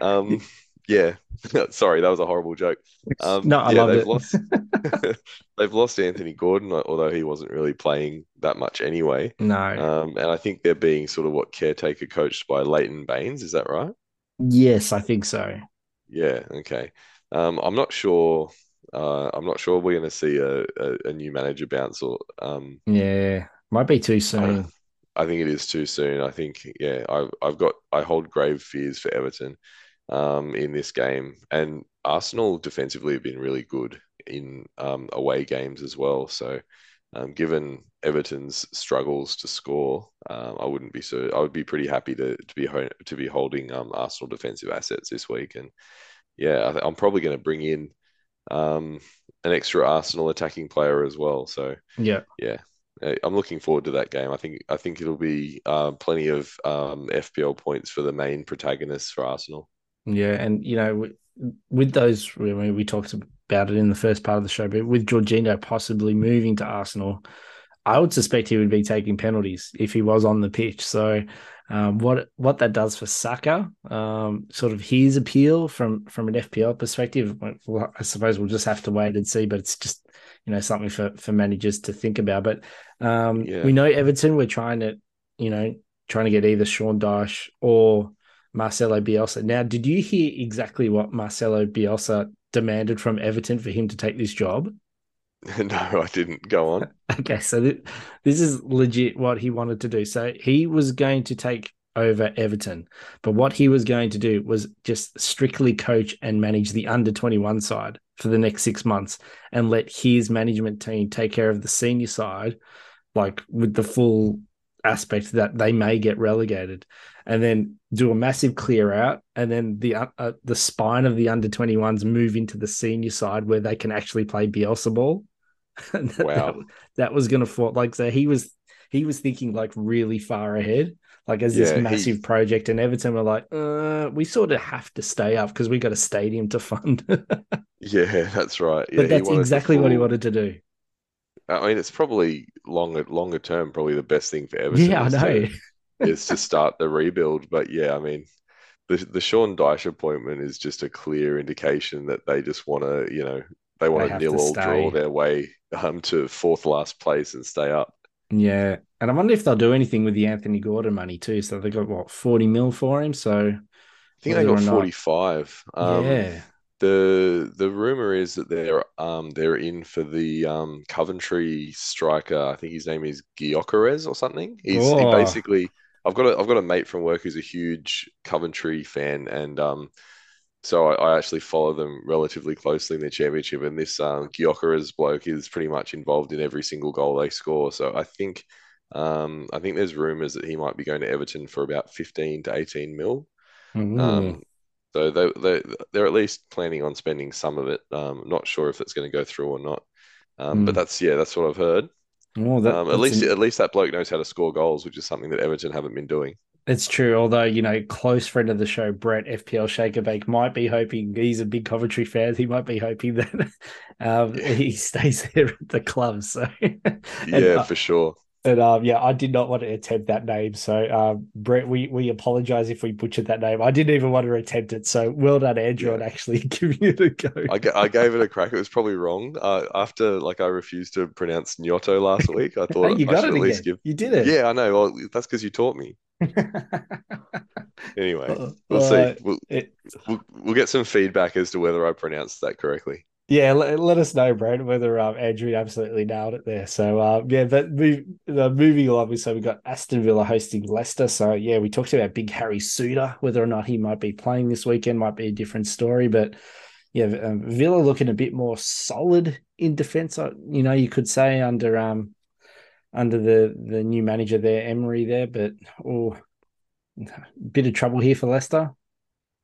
Um, yeah. Sorry, that was a horrible joke. Um, no, I yeah, they've it. lost they've lost Anthony Gordon, although he wasn't really playing that much anyway. No. Um, and I think they're being sort of what caretaker coached by Leighton Baines. Is that right? Yes, I think so. Yeah. Okay. Um, I'm not sure. Uh, I'm not sure we're going to see a, a, a new manager bounce or um, Yeah, might be too soon. I think it is too soon. I think, yeah, I've I've got I hold grave fears for Everton um, in this game, and Arsenal defensively have been really good in um, away games as well. So, um, given Everton's struggles to score, um, I wouldn't be so. I would be pretty happy to to be ho to be holding um, Arsenal defensive assets this week, and yeah, I, I'm probably going to bring in um, an extra Arsenal attacking player as well. So Yeah. yeah, uh, I'm looking forward to that game. I think I think it'll be uh, plenty of um, FPL points for the main protagonists for Arsenal. Yeah, and you know, with, with those, I mean, we talked about it in the first part of the show, but with Jorginho possibly moving to Arsenal, I would suspect he would be taking penalties if he was on the pitch. So, um, what what that does for Saka, um, sort of his appeal from from an FPL perspective, well, I suppose we'll just have to wait and see. But it's just you know something for for managers to think about. But um, Yeah, we know Everton. We're trying to you know trying to get either Sean Dyche or Marcelo Bielsa. Now, did you hear exactly what Marcelo Bielsa demanded from Everton for him to take this job? no, I didn't. Go on. Okay, so th- this is legit what he wanted to do. So he was going to take over Everton, but what he was going to do was just strictly coach and manage the under 21 side for the next six months and let his management team take care of the senior side, like with the full aspect that they may get relegated and then do a massive clear out and then the uh, uh, the spine of the under 21s move into the senior side where they can actually play Bielsa ball that, that, Wow. that was going to fall like so he was he was thinking like really far ahead like as this massive he. project and everton were like uh we sort of have to stay up because we got a stadium to fund Yeah, that's right. Yeah, he that's exactly what he wanted to do I mean, it's probably longer longer term. Probably the best thing for Everton yeah i to know is to start the rebuild. But yeah, I mean, the the Sean Dyche appointment is just a clear indication that they just want to, you know, they they want to nil all draw their way um to fourth last place and stay up. yeah and i wonder if they'll do anything with the anthony gordon money too so they got what 40 mil for him so I think they got 45. Um, yeah the the rumor is that they're um they're in for the um Coventry striker. I think his name is Gyökeres or something. He's he oh basically I've got a I've got a mate from work who's a huge Coventry fan, and um so I, I actually follow them relatively closely in the championship. And this um Gyökeres bloke is pretty much involved in every single goal they score. So I think um I think there's rumors that he might be going to Everton for about 15 to 18 mil. Ooh. Um, so they they they're at least planning on spending some of it. Um, not sure if it's going to go through or not. Um, but Mm. that's yeah, that's what I've heard. Oh, that Um, at least an at least that bloke knows how to score goals, which is something that Everton haven't been doing. It's true. Although, you know, close friend of the show, Brett FPL Shakerbake, might be hoping he's a big Coventry fan. He might be hoping that um, he stays there at the club. So, and yeah, uh, for sure. And um, yeah, I did not want to attempt that name. So, um, Brett, we we apologize if we butchered that name. I didn't even want to attempt it. So, well done, Andrew, on actually giving it a go. I, gave it a crack. It was probably wrong. Uh, after like I refused to pronounce Gnonto last week, I thought you I got should it at least again. give. You did it. Yeah, I know. Well, that's because you taught me. Anyway, Uh, we'll see. uh, We'll, it, we'll we'll get some feedback as to whether I pronounced that correctly. Yeah, let, let us know, Brad, whether um, Andrew absolutely nailed it there. So, uh, yeah, but move, uh, moving along, so we got Aston Villa hosting Leicester. So, yeah, we talked about Big Harry Souttar, whether or not he might be playing this weekend might be a different story. But yeah, um, Villa looking a bit more solid in defence. uh, You know, you could say under um under the the new manager there, Emery there, but oh, bit of trouble here for Leicester.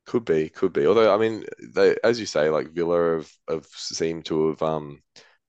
Could be, could be. Although, I mean, they, as you say, like Villa have, have seemed to have um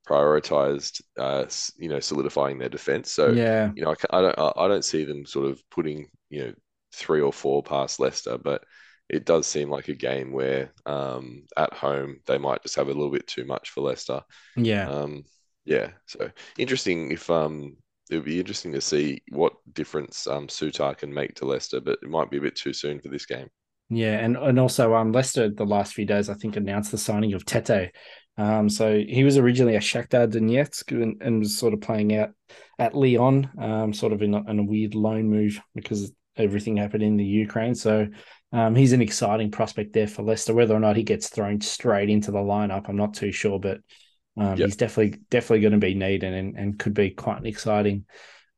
prioritized, uh, you know, solidifying their defense. So, Yeah, you know, I, I don't, I don't see them sort of putting, you know, three or four past Leicester, but it does seem like a game where, um, at home they might just have a little bit too much for Leicester. yeah. Um, yeah. So interesting if um. It would be interesting to see what difference um, Souttar can make to Leicester, but it might be a bit too soon for this game. Yeah, and and also um Leicester the last few days I think announced the signing of Tete. Um, so he was originally a Shakhtar Donetsk and, and was sort of playing out at Lyon, um, sort of in a, in a weird loan move because everything happened in the Ukraine. So um, he's an exciting prospect there for Leicester. Whether or not he gets thrown straight into the lineup, I'm not too sure, but um, yep. he's definitely definitely going to be needed and, and could be quite an exciting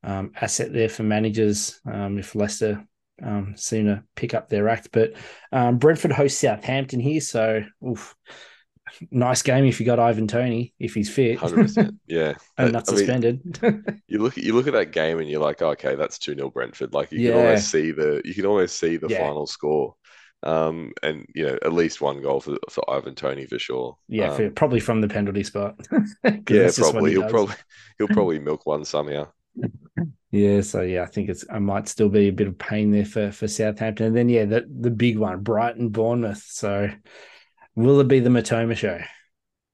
um, asset there for managers um, if Leicester um, seem to pick up their act. But um, Brentford hosts Southampton here, so oof, nice game if you got Ivan Toney if he's fit. Hundred percent, yeah, and not I suspended. Mean, you look you look at that game and you're like, okay, that's two 0 Brentford. Like you yeah. can almost see the you can almost see the yeah. final score. Um, and you know, at least one goal for for Ivan Toney for sure. Yeah, um, for, probably from the penalty spot. yeah, probably he will probably he'll probably milk one somehow. Yeah, so yeah, I think it's I might still be a bit of pain there for for Southampton, and then yeah, the the big one, Brighton Bournemouth. So will it be the Mitoma show?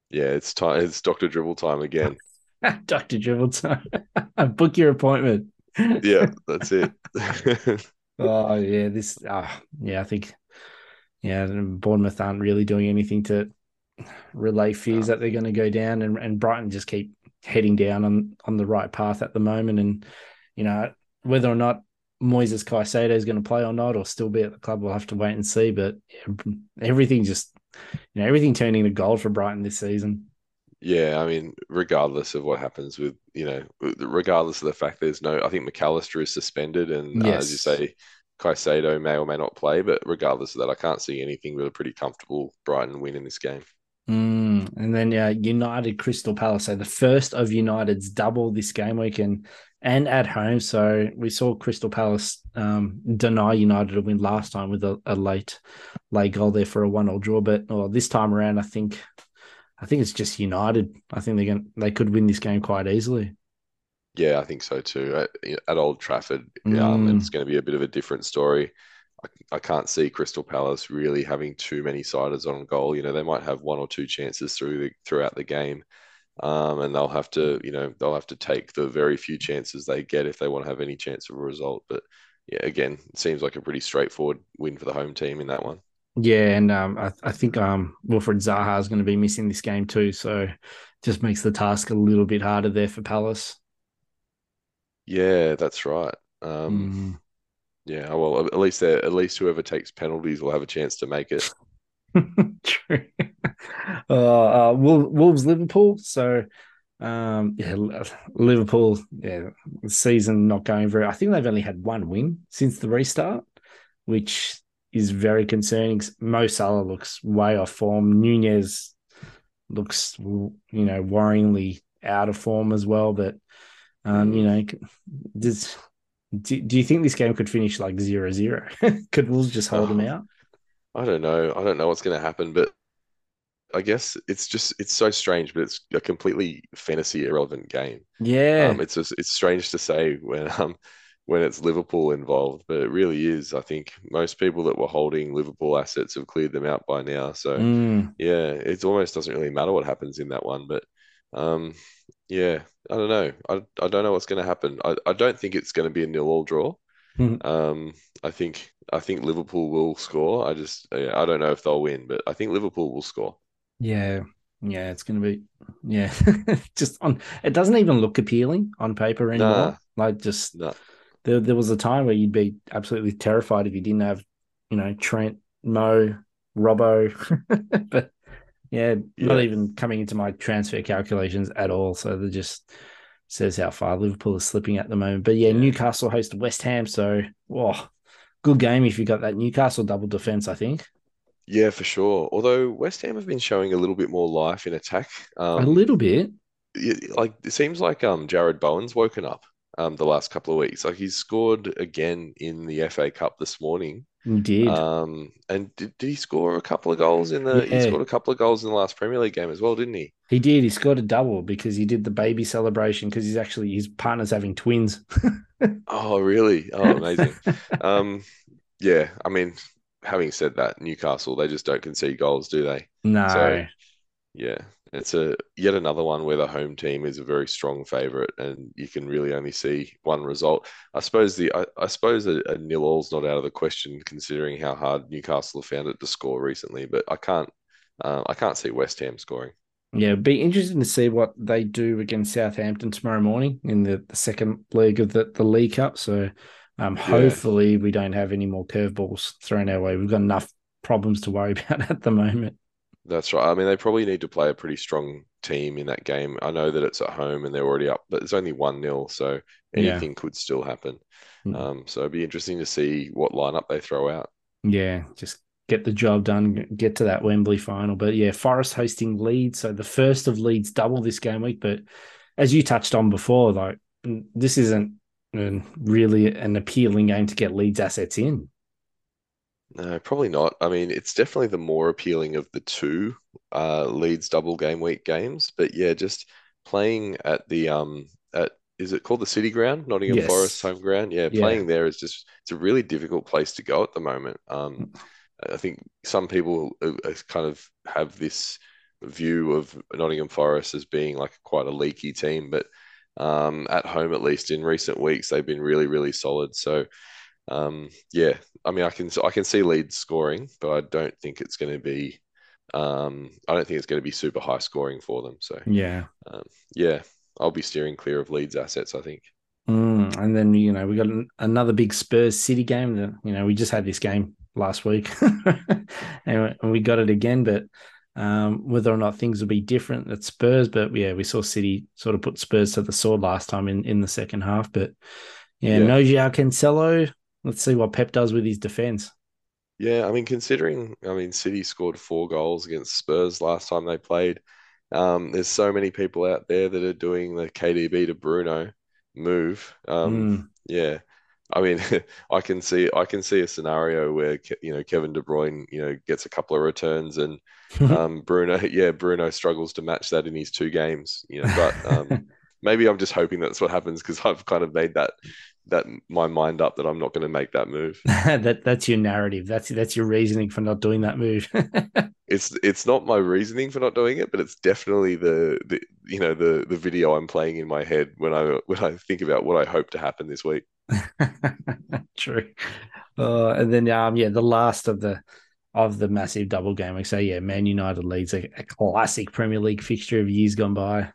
Yeah, it's time. It's Doctor Dribble time again. Doctor Dribble time. Book your appointment. yeah, that's it. oh yeah, this. Uh, yeah, I think. Yeah, Bournemouth aren't really doing anything to relay fears that they're going to go down, and, and Brighton just keep heading down on on the right path at the moment, and you know, whether or not Moises Caicedo is going to play or not, or still be at the club, we'll have to wait and see. But everything just, you know, everything turning to gold for Brighton this season. Yeah, I mean, regardless of what happens with, you know, regardless of the fact there's no, I think Mac Allister is suspended, and yes. uh, as you say, Caicedo may or may not play. But regardless of that, I can't see anything but a pretty comfortable Brighton win in this game. Mm, and then yeah, United Crystal Palace. So the first of United's double this game week and and at home. So we saw Crystal Palace um, deny United a win last time with a, a late late goal there for a one 0 draw. But well, this time around, I think I think it's just United. I think they can they could win this game quite easily. Yeah, I think so too. At, at Old Trafford, mm. um, it's going to be a bit of a different story. I, can't see Crystal Palace really having too many siders on goal. You know, they might have one or two chances through the, throughout the game. Um, and they'll have to, you know, they'll have to take the very few chances they get if they want to have any chance of a result. But yeah, again, it seems like a pretty straightforward win for the home team in that one. Yeah, and um, I, I, think um, Wilfried Zaha is going to be missing this game too, so just makes the task a little bit harder there for Palace. Yeah, that's right. Um, mm. Yeah, well, at least at least whoever takes penalties will have a chance to make it. True. Uh, uh, Wolves Liverpool. So, um, yeah, Liverpool. Yeah, season not going very. I think they've only had one win since the restart, which is very concerning. Mo Salah looks way off form. Nunez looks, you know, worryingly out of form as well. But, um, you know, does do, do you think this game could finish like zero zero? could Wolves just hold oh, them out? I don't know. I don't know what's going to happen, but I guess it's just it's so strange, but it's a completely fantasy irrelevant game. Yeah, um, it's just, it's strange to say when um when it's Liverpool involved, but it really is. I think most people that were holding Liverpool assets have cleared them out by now. So mm. yeah, it almost doesn't really matter what happens in that one. But um, yeah, I don't know. I, I don't know what's going to happen. I, I don't think it's going to be a nil all draw. Mm. Um, I think I think Liverpool will score. I just I don't know if they'll win, but I think Liverpool will score. Yeah, yeah, it's going to be yeah. just on it doesn't even look appealing on paper anymore. Nah. Like just nah. there there was a time where you'd be absolutely terrified if you didn't have you know Trent, Mo, Robbo, but yeah, yeah, not even coming into my transfer calculations at all. So they just says how far Liverpool is slipping at the moment. But yeah, yeah. Newcastle host West Ham. So, oh, good game if you got that Newcastle double defense, I think. Yeah, for sure. Although West Ham have been showing a little bit more life in attack. Um, a little bit. Like it seems like um Jarrod Bowen's woken up um the last couple of weeks. Like he's scored again in the FA Cup this morning. He did. Um, and did, did he score a couple of goals in the? Yeah. He scored a couple of goals in the last Premier League game as well, didn't he? He did. He scored a double because he did the baby celebration because he's actually his partner's having twins. oh, really? Oh, amazing. um, yeah. I mean, having said that, Newcastle they just don't concede goals, do they? No. So, Yeah, it's a yet another one where the home team is a very strong favourite, and you can really only see one result. I suppose the I, I suppose a, a nil all's not out of the question considering how hard Newcastle have found it to score recently, but I can't uh, I can't see West Ham scoring. Yeah, it'd be interesting to see what they do against Southampton tomorrow morning in the, the second leg of the, the League Cup. So um, hopefully yeah. we don't have any more curveballs thrown our way. We've got enough problems to worry about at the moment. That's right. I mean, they probably need to play a pretty strong team in that game. I know that it's at home and they're already up, but it's only 1 0, so anything yeah. could still happen. Mm. Um, so it'd be interesting to see what lineup they throw out. Yeah, just get the job done, get to that Wembley final. But yeah, Forest hosting Leeds. So the first of Leeds double this game week. But as you touched on before, like this isn't really an appealing game to get Leeds assets in. No, probably not. I mean, it's definitely the more appealing of the two uh, Leeds double game week games. But yeah, just playing at the um at is it called the City Ground, Nottingham yes. Forest home ground? Yeah, yeah, playing there is just it's a really difficult place to go at the moment. Um, I think some people kind of have this view of Nottingham Forest as being like quite a leaky team, but um, at home at least in recent weeks they've been really really solid. So um, yeah, I mean, I can I can see Leeds scoring, but I don't think it's going to be. Um, I don't think it's going to be super high scoring for them. So yeah, um, yeah, I'll be steering clear of Leeds assets. I think. Mm, and then you know we got another big Spurs City game. That you know we just had this game last week, and we got it again. But um, whether or not things will be different at Spurs, but yeah, we saw City sort of put Spurs to the sword last time in in the second half. But yeah, yeah. no João Cancelo let's see what Pep does with his defense. Yeah, I mean, considering, I mean, City scored four goals against Spurs last time they played. Um, there's so many people out there that are doing the KDB to Bruno move. Um, mm. Yeah, I mean, I can see I can see a scenario where you know Kevin De Bruyne you know gets a couple of returns and um, Bruno yeah Bruno struggles to match that in his two games. You know, but um, maybe I'm just hoping that's what happens because I've kind of made that that my mind up that I'm not going to make that move. that that's your narrative. That's that's your reasoning for not doing that move. it's it's not my reasoning for not doing it, but it's definitely the, the you know the the video I'm playing in my head when I when I think about what I hope to happen this week. True. Uh, and then um yeah, the last of the of the massive double game week. So yeah, Man United Leeds a, a classic Premier League fixture of years gone by.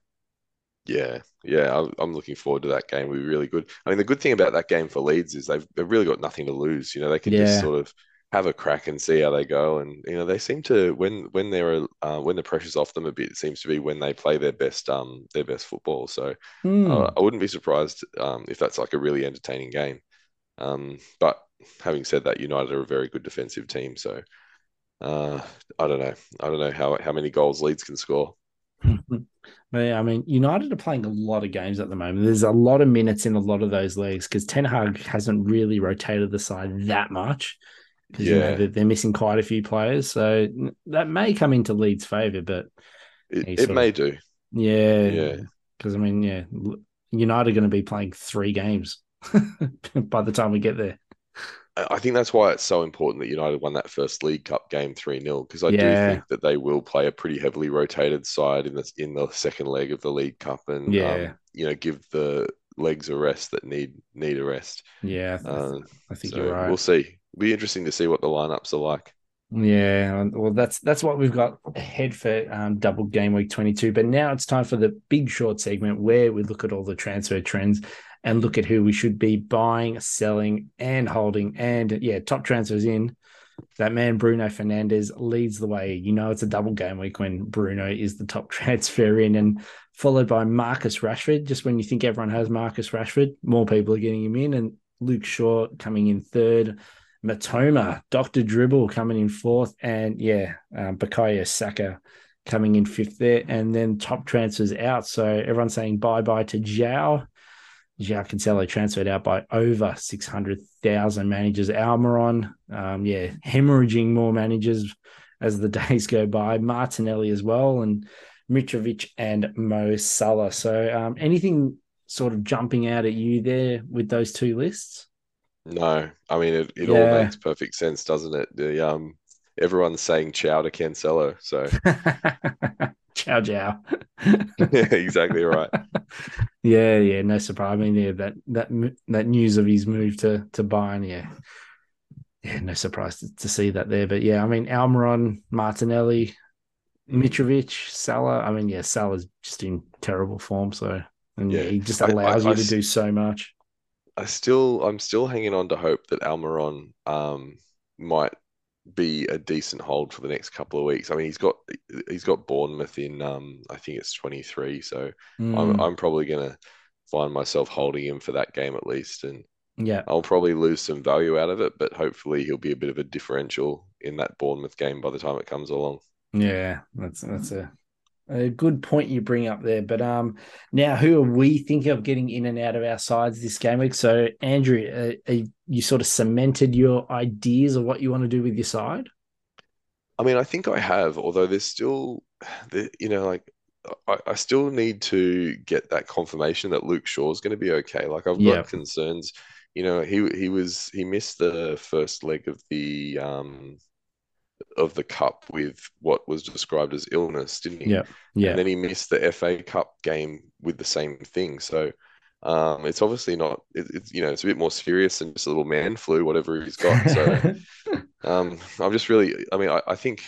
Yeah, yeah, I'm looking forward to that game. We'll be really good. I mean, the good thing about that game for Leeds is they've they've really got nothing to lose. You know, they can yeah. just sort of have a crack and see how they go. And you know, they seem to when when they're uh, when the pressure's off them a bit, it seems to be when they play their best um their best football. So mm. uh, I wouldn't be surprised um, if that's like a really entertaining game. Um, but having said that, United are a very good defensive team. So uh, I don't know. I don't know how how many goals Leeds can score. I mean, United are playing a lot of games at the moment. There's a lot of minutes in a lot of those leagues because Ten Hag hasn't really rotated the side that much because yeah. you know, they're, they're, missing quite a few players. So that may come into Leeds' favour, but it, it may of, do. Yeah, yeah. Because I mean, yeah, United are going to be playing three games by the time we get there. I think that's why it's so important that United won that first League Cup game 3 0, because I yeah. do think that they will play a pretty heavily rotated side in the in the second leg of the League Cup and yeah. Um, you know give the legs a rest that need need a rest. Yeah, um, I think so you're right. We'll see. It'll be interesting to see what the lineups are like. Yeah, well, that's that's what we've got ahead for um, double game week 22. But now it's time for the big short segment where we look at all the transfer trends and look at who we should be buying, selling, and holding. And yeah, top transfers in. That man Bruno Fernandes leads the way. You know it's a double game week when Bruno is the top transfer in, and followed by Marcus Rashford. Just when you think everyone has Marcus Rashford, more people are getting him in, and Luke Shaw coming in third. Mitoma, Dr. Dribble coming in fourth, and yeah, um, Bukayo Saka coming in fifth there, and then top transfers out. So everyone's saying bye bye to João. João Cancelo transferred out by over 600,000 managers. Almiron, um, yeah, hemorrhaging more managers as the days go by. Martinelli as well, and Mitrovic and Mo Salah. So, um, anything sort of jumping out at you there with those two lists? No, I mean it. It yeah. all makes perfect sense, doesn't it? The um, everyone's saying ciao to Cancelo, so ciao, ciao. yeah, exactly right. Yeah, yeah, no surprise. I mean, yeah, that that that news of his move to to Bayern, yeah, yeah, no surprise to, to see that there. But yeah, I mean, Almiron, Martinelli, Mitrovic, Salah. I mean, yeah, Salah's just in terrible form. So, and yeah, he just allows I, I, you to I, do so much. I still, I'm still hanging on to hope that Almiron um, might be a decent hold for the next couple of weeks. I mean, he's got he's got Bournemouth in um, I think it's 23, so mm. I'm I'm probably gonna find myself holding him for that game at least, and yeah, I'll probably lose some value out of it, but hopefully he'll be a bit of a differential in that Bournemouth game by the time it comes along. Yeah, that's that's a a good point you bring up there. But um, now who are we thinking of getting in and out of our sides this game week? So Andrew, uh, you sort of cemented your ideas of what you want to do with your side. I mean, I think I have, although there's still, you know, like I, I still need to get that confirmation that Luke Shaw is going to be okay. Like I've got concerns. You know, he he was he missed the first leg of the um of the cup with what was described as illness, didn't he? Yeah, yeah. And then he missed the FA Cup game with the same thing. So um, it's obviously not. It, it's you know it's a bit more serious than just a little man flu, whatever he's got. So um, I'm just really. I mean, I, I, think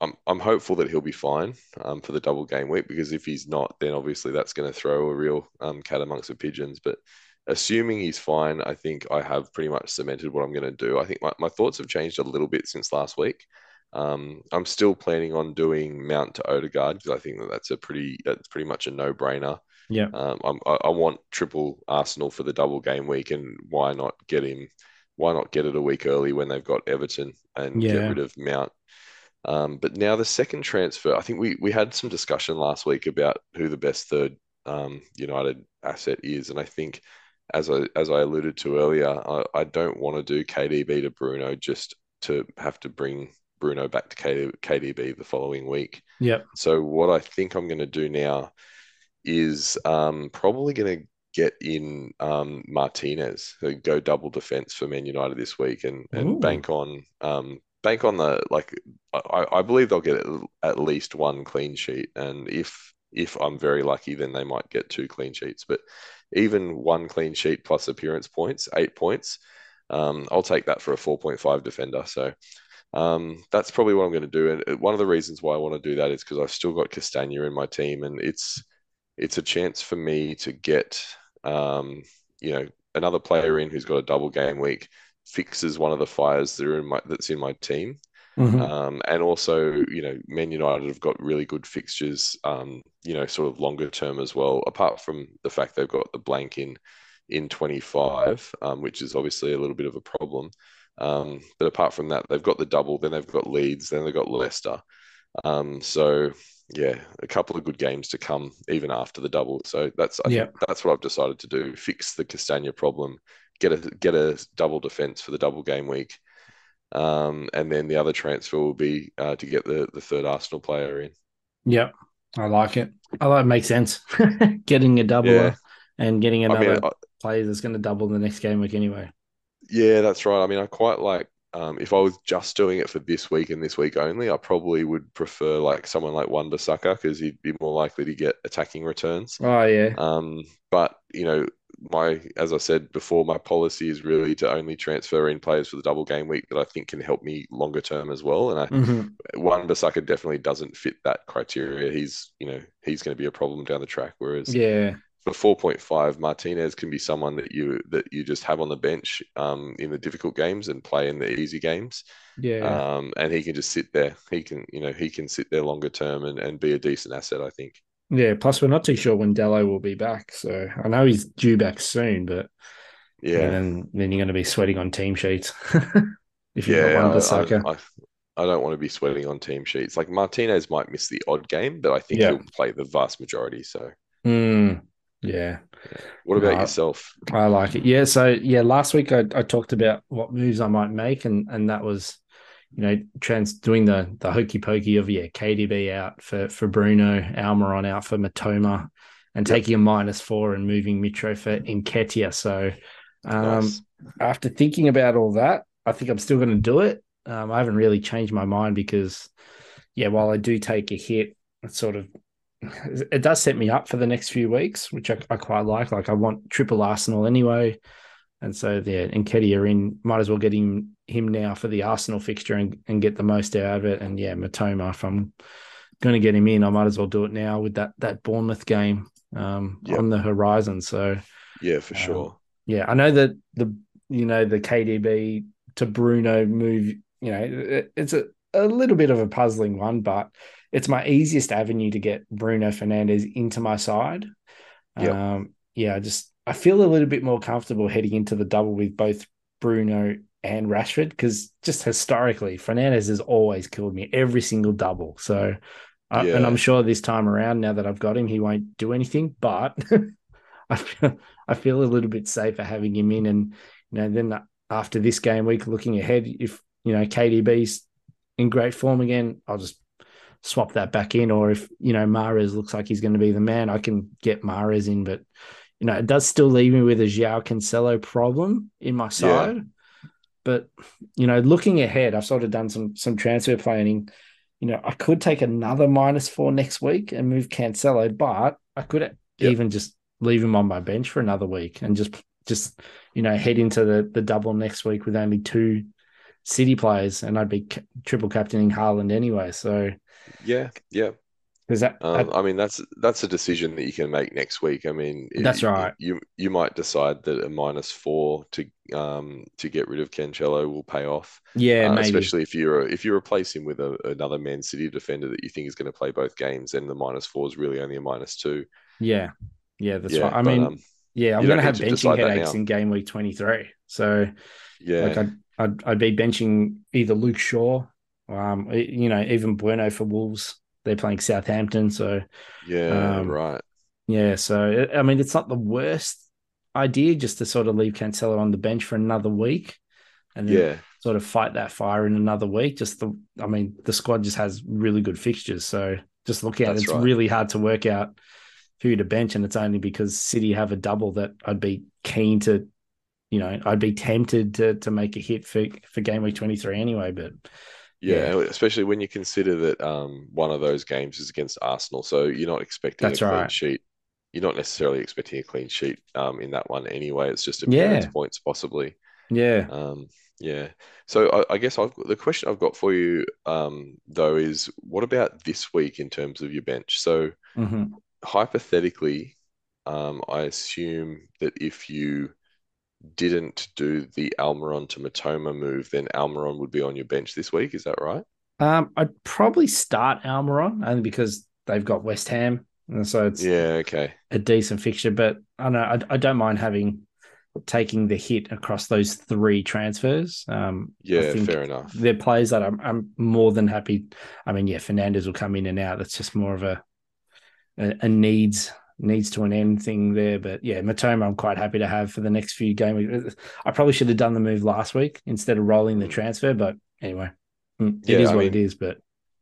I'm I'm hopeful that he'll be fine um, for the double game week because if he's not, then obviously that's going to throw a real um, cat amongst the pigeons. But assuming he's fine, I think I have pretty much cemented what I'm going to do. I think my, my thoughts have changed a little bit since last week. Um, I'm still planning on doing Mount to Odegaard because I think that that's a pretty that's pretty much a no brainer. Yeah. Um, I, I want triple Arsenal for the double game week, and why not get him? Why not get it a week early when they've got Everton and yeah. get rid of Mount? Um, but now the second transfer, I think we we had some discussion last week about who the best third um, United asset is, and I think as I as I alluded to earlier, I, I don't want to do KDB to Bruno just to have to bring Bruno back to KDB the following week. Yeah. So what I think I'm going to do now is um, probably going to get in um, Martinez, go double defense for Man United this week, and and bank on um, bank on the like. I, I believe they'll get at least one clean sheet, and if if I'm very lucky, then they might get two clean sheets. But even one clean sheet plus appearance points, eight points. Um, I'll take that for a 4.5 defender. So um, that's probably what I'm going to do. And uh, one of the reasons why I want to do that is because I've still got Castagna in my team, and it's it's a chance for me to get um, you know another player in who's got a double game week, fixes one of the fires that are in my that's in my team. Mm-hmm. Um, and also, you know, Man United have got really good fixtures, um, you know, sort of longer term as well. Apart from the fact they've got the blank in in 25, um, which is obviously a little bit of a problem. Um, but apart from that, they've got the double, then they've got Leeds, then they've got Leicester. Um, so yeah, a couple of good games to come even after the double. So that's I yeah. think that's what I've decided to do: fix the Castagna problem, get a get a double defense for the double game week, um, and then the other transfer will be uh, to get the the third Arsenal player in. Yep, I like it. I like it makes sense. getting a double yeah. and getting another I mean, I, player that's going to double the next game week anyway. Yeah, that's right. I mean, I quite like um, if I was just doing it for this week and this week only, I probably would prefer like someone like Wan-Bissaka because he'd be more likely to get attacking returns. Oh yeah. Um, but you know, my as I said before, my policy is really to only transfer in players for the double game week that I think can help me longer term as well. And I, mm-hmm. Wan-Bissaka definitely doesn't fit that criteria. He's you know he's going to be a problem down the track. Whereas yeah, for 4.5, Martinez can be someone that you that you just have on the bench um, in the difficult games and play in the easy games. Yeah. Um, and he can just sit there. He can, you know, he can sit there longer term and, and be a decent asset, I think. Yeah. Plus, we're not too sure when Dalot will be back. So I know he's due back soon, but yeah, then then you're going to be sweating on team sheets if you yeah, got one I, I, I don't want to be sweating on team sheets. Like Martinez might miss the odd game, but I think yeah. he'll play the vast majority. So. Mm, yeah. What about yourself? I like it. Yeah. So yeah, last week I, I talked about what moves I might make, and and that was, you know, trans doing the the hokey pokey of yeah, KDB out for for Bruno, Almiron out for Mitoma, and taking a minus four and moving Mitro for Nketiah. So um, nice. after thinking about all that, I think I'm still going to do it. Um, I haven't really changed my mind because, yeah, while I do take a hit it sort of it does set me up for the next few weeks, which I, I quite like. Like I want triple Arsenal anyway. And so yeah, Nketiah in, might as well get him him now for the Arsenal fixture and, and get the most out of it. And yeah, Mitoma, if I'm going to get him in, I might as well do it now with that that Bournemouth game um, yep. on the horizon. So yeah, for um, sure. Yeah, I know that the you know the KDB to Bruno move. You know, it, it's a a little bit of a puzzling one, but it's my easiest avenue to get Bruno Fernandes into my side. Yep. Um, yeah, I just I feel a little bit more comfortable heading into the double with both Bruno and Rashford because just historically, Fernandes has always killed me every single double. So, uh, yeah. and I'm sure this time around, now that I've got him, he won't do anything. But I feel I feel a little bit safer having him in, and you know, then after this game week, looking ahead, if you know KDB's in great form again, I'll just swap that back in. Or if you know Mahrez looks like he's going to be the man, I can get Mahrez in. But you know, it does still leave me with a Joao Cancelo problem in my side. Yeah. But you know, looking ahead, I've sort of done some some transfer planning. You know, I could take another minus four next week and move Cancelo, but I could yep. even just leave him on my bench for another week and just just you know head into the the double next week with only two City players, and I'd be triple captaining Haaland anyway. So yeah, yeah. Because that, um, I, I, mean, that's that's a decision that you can make next week. I mean, that's right. You you might decide that a minus four to um to get rid of Cancelo will pay off. Yeah, uh, especially if you're if you replace him with a, another Man City defender that you think is going to play both games, then the minus four is really only a minus two. Yeah, yeah, that's yeah, right. I but, mean, um, yeah, I'm going to have benching headaches in game week 23. So yeah, like I'd, I'd, I'd be benching either Luke Shaw, um, you know, even Bueno for Wolves they're playing Southampton. So yeah, um, right. Yeah, so I mean, it's not the worst idea just to sort of leave Cancelo on the bench for another week, and then yeah. sort of fight that fire in another week. Just the, I mean, the squad just has really good fixtures, so just look at it. It's right. really hard to work out who to bench, and it's only because City have a double that I'd be keen to, you know, I'd be tempted to to make a hit for for game week twenty three anyway, but yeah, yeah, especially when you consider that um, one of those games is against Arsenal, so you're not expecting That's a clean right. sheet. You're not necessarily expecting a clean sheet um, in that one anyway. It's just a yeah. points possibly. Yeah. Um, yeah. So I, I guess I've, the question I've got for you um, though is, what about this week in terms of your bench? So mm-hmm. hypothetically, um, I assume that if you didn't do the Almiron to Mitoma move, then Almiron would be on your bench this week. Is that right? Um, I'd probably start Almiron only because they've got West Ham, and so it's yeah, okay, a decent fixture. But I know I, I don't mind having taking the hit across those three transfers. Um, yeah, fair enough. They're players that I'm, I'm more than happy. I mean, yeah, Fernandes will come in and out. That's just more of a a, a needs needs to an end thing there. But yeah, Mitoma, I'm quite happy to have for the next few games. I probably should have done the move last week instead of rolling the transfer. But anyway, mm, it yeah, is what mean, it is. But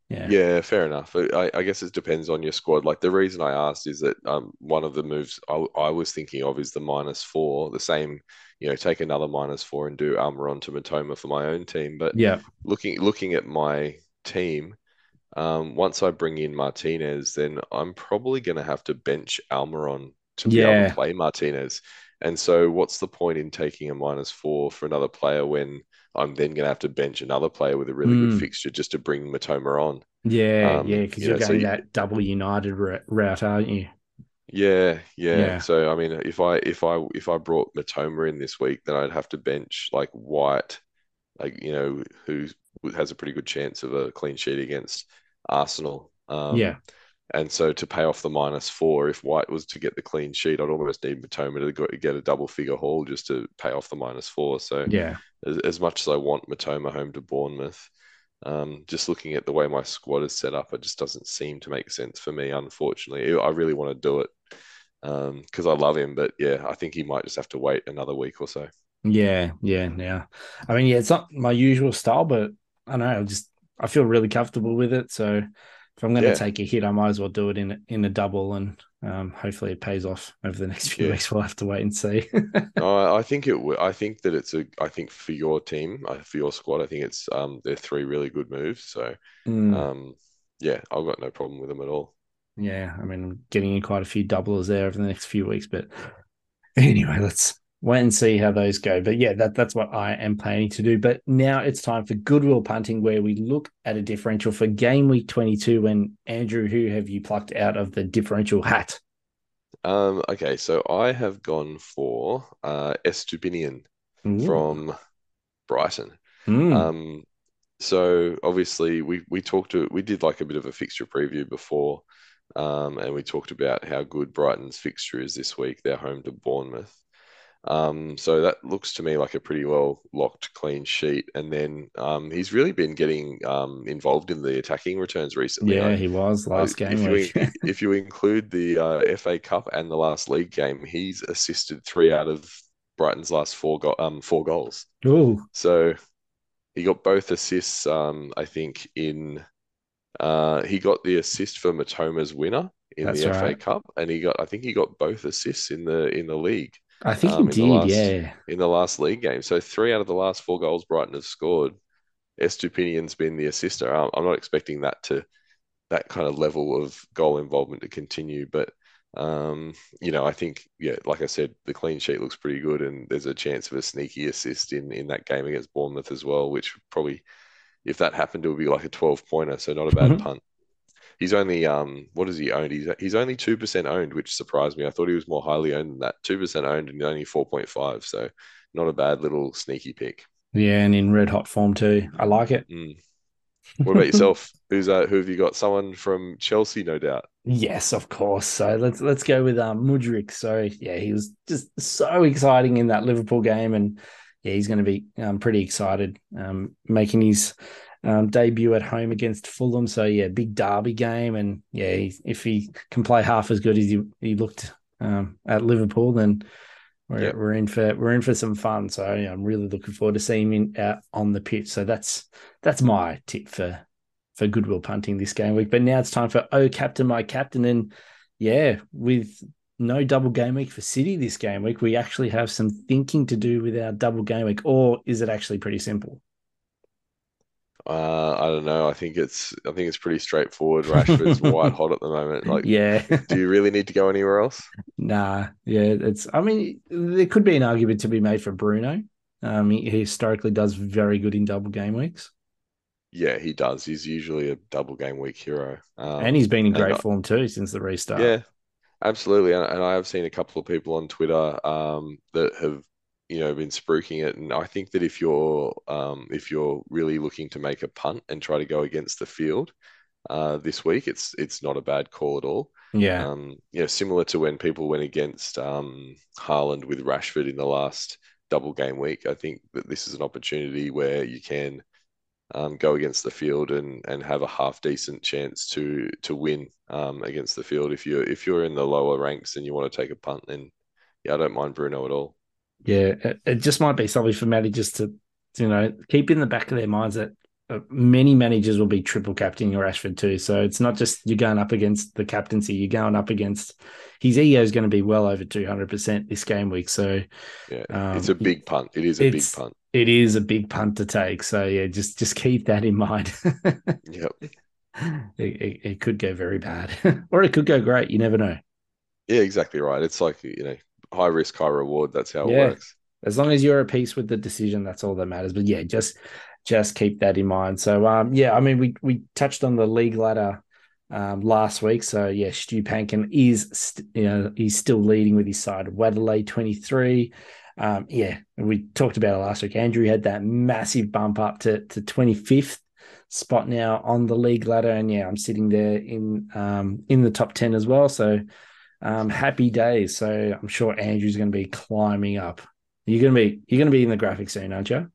yeah, yeah, fair enough. I, I, guess it depends on your squad. Like the reason I asked is that um, one of the moves I, I, was thinking of is the minus four, the same. You know, take another minus four and do Almiron to Mitoma for my own team. But yeah, looking looking at my team, um, once I bring in Martinez, then I'm probably going to have to bench Almiron to be able to play Martinez. And so, what's the point in taking a minus four for another player when I'm then going to have to bench another player with a really mm. good fixture just to bring Mitoma on? Yeah, um, yeah, because you are going so that you, double United route, aren't you? Yeah, yeah, yeah. So I mean, if I if I if I brought Mitoma in this week, then I'd have to bench like White, like you know, who has a pretty good chance of a clean sheet against Arsenal. Um, yeah. And so to pay off the minus four, if White was to get the clean sheet, I'd almost need Mitoma to get a double figure haul just to pay off the minus four. So yeah, as, as much as I want Mitoma home to Bournemouth, um, just looking at the way my squad is set up, it just doesn't seem to make sense for me. Unfortunately, I really want to do it because um, I love him, but yeah, I think he might just have to wait another week or so. Yeah, yeah, yeah. I mean, yeah, it's not my usual style, but I don't know. Just I feel really comfortable with it. So if I'm going to yeah. take a hit, I might as well do it in in a double, and um, hopefully it pays off over the next few yeah. weeks. We'll have to wait and see. no, I think it. I think that it's a. I think for your team, uh, for your squad, I think it's um, they're three really good moves. So mm. um, yeah, I've got no problem with them at all. Yeah, I mean, I'm getting in quite a few doublers there over the next few weeks, but anyway, let's wait and see how those go. But yeah, that, that's what I am planning to do. But now it's time for goodwill punting, where we look at a differential for game week 22. When Andrew, who have you plucked out of the differential hat? Um, okay, so I have gone for uh, Estupiñán from Brighton. Mm. Um, so obviously we we talked to we did like a bit of a fixture preview before, um, and we talked about how good Brighton's fixture is this week. They're home to Bournemouth. Um, so that looks to me like a pretty well locked clean sheet. And then um, he's really been getting um, involved in the attacking returns recently. Yeah, he was last game. If you, if you include the uh, FA Cup and the last league game, he's assisted three out of Brighton's last four go- um four goals. Ooh. So he got both assists. Um, I think in uh, he got the assist for Mitoma's winner in That's the right. FA Cup, and he got I think he got both assists in the in the league I think um, he did, last- yeah. in the last league game. So three out of the last four goals Brighton have scored, Estupiñán's been the assister. I'm, I'm not expecting that to that kind of level of goal involvement to continue, but um, you know, I think yeah, like I said, the clean sheet looks pretty good, and there's a chance of a sneaky assist in in that game against Bournemouth as well, which probably, if that happened, it would be like a 12 pointer, so not a bad Mhm. punt. He's only um, what does he own? He's he's only two percent owned, which surprised me. I thought he was more highly owned than that. Two percent owned and only 4.5, so not a bad little sneaky pick. Yeah, and in red hot form too. I like it. Mm. What about yourself? Who's uh, who have you got? Someone from Chelsea, no doubt. Yes, of course. So let's let's go with um, Mudryk. So yeah, he was just so exciting in that Liverpool game, and yeah, he's going to be um, pretty excited um, making his um, debut at home against Fulham. So yeah, big derby game, and yeah, he, if he can play half as good as he, he looked um, at Liverpool, then we're, Yep. we're in for we're in for some fun. So yeah, I'm really looking forward to seeing him out on the pitch. So that's that's my tip for for goodwill punting this game week. But now it's time for Oh Captain My Captain. And yeah, with no double game week for City this game week, we actually have some thinking to do with our double game week, or is it actually pretty simple? Uh, I don't know. I think it's I think it's pretty straightforward. Rashford's white hot at the moment. Like, yeah. do you really need to go anywhere else? Nah, yeah, it's. I mean, there could be an argument to be made for Bruno. Um, he, he historically does very good in double game weeks, Yeah, he does. He's usually a double game week hero. Um, and he's been in great I- form too since the restart. Yeah, absolutely. And, and I have seen a couple of people on Twitter um, that have, you know, been spruiking it. And I think that if you're um, if you're really looking to make a punt and try to go against the field uh, this week, it's it's not a bad call at all. yeah, Um, you know, similar to when people went against um, Haaland with Rashford in the last double game week. I think that this is an opportunity where you can um, go against the field and and have a half decent chance to to win um, against the field. If you're if you're in the lower ranks and you want to take a punt, then yeah, I don't mind Bruno at all. Yeah. It, it just might be something for managers to, you know, keep in the back of their minds that uh, many managers will be triple captaining Rashford too. So it's not just you're going up against the captaincy; you're going up against his ego is going to be well over two hundred percent this game week. So Yeah, Um, it's a big punt. It is a big punt. it is a big punt to take. So yeah, just just keep that in mind. Yep. it, it, it could go very bad, or it could go great. You never know. Yeah, exactly right. It's like you know, high risk, high reward. That's how it Yeah. works. As long as you're at peace with the decision, that's all that matters. But yeah, just just keep that in mind. So um, yeah, I mean, we we touched on the league ladder um, last week. So yeah, Stu Pankin is st- you know he's still leading with his side Wadley twenty three. Um, yeah, we talked about it last week. Andrew had that massive bump up to to twenty fifth spot now on the league ladder, and yeah, I'm sitting there in um in the top ten as well. So um, happy days. So I'm sure Andrew's going to be climbing up. You're going to be you're going to be in the graphic soon, aren't you?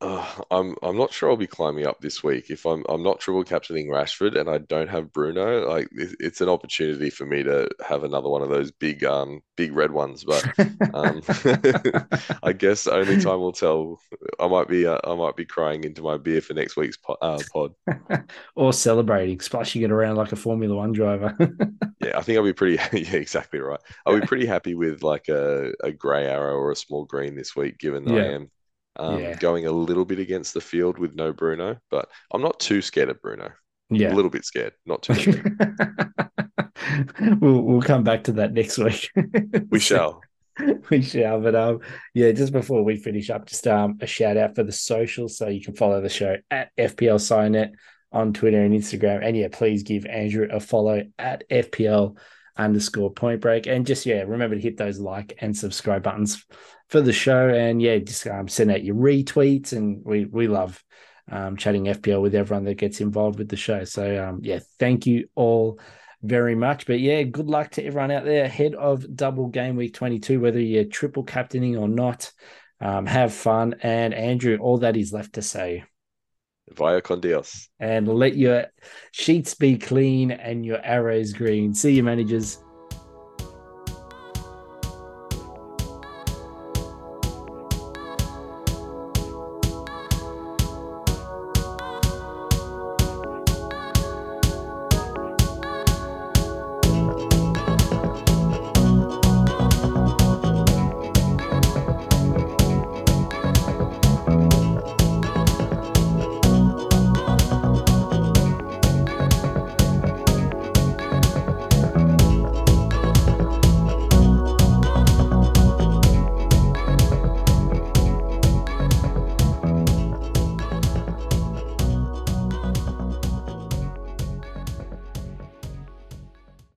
Uh, I'm I'm not sure I'll be climbing up this week if I'm I'm not triple captaining Rashford and I don't have Bruno. Like it- it's an opportunity for me to have another one of those big um big red ones, but um I guess only time will tell. I might be uh, I might be crying into my beer for next week's po uh, pod. or celebrating, splashing it around like a Formula One driver. Yeah, I think I'll be pretty. Yeah, exactly right. I'll be pretty happy with like a a grey arrow or a small green this week, given that I am. Um, Yeah. going a little bit against the field with no Bruno, but I'm not too scared of Bruno. Yeah. A little bit scared, not too scared. we'll we'll come back to that next week. we shall. we shall. But um, yeah, just before we finish up, just um a shout out for the social, So you can follow the show at FPL Side Note on Twitter and Instagram. And yeah, please give Andrew a follow at FPL underscore point break. And just yeah, remember to hit those like and subscribe buttons for the show. And yeah, just um, send out your retweets. And we we love um, chatting FPL with everyone that gets involved with the show. So um, yeah, thank you all very much. But yeah, good luck to everyone out there ahead of double game week 22, whether you're triple captaining or not. Um, have fun. And Andrew, all that is left to say. Via con Dios. And let your sheets be clean and your arrows green. See you, managers.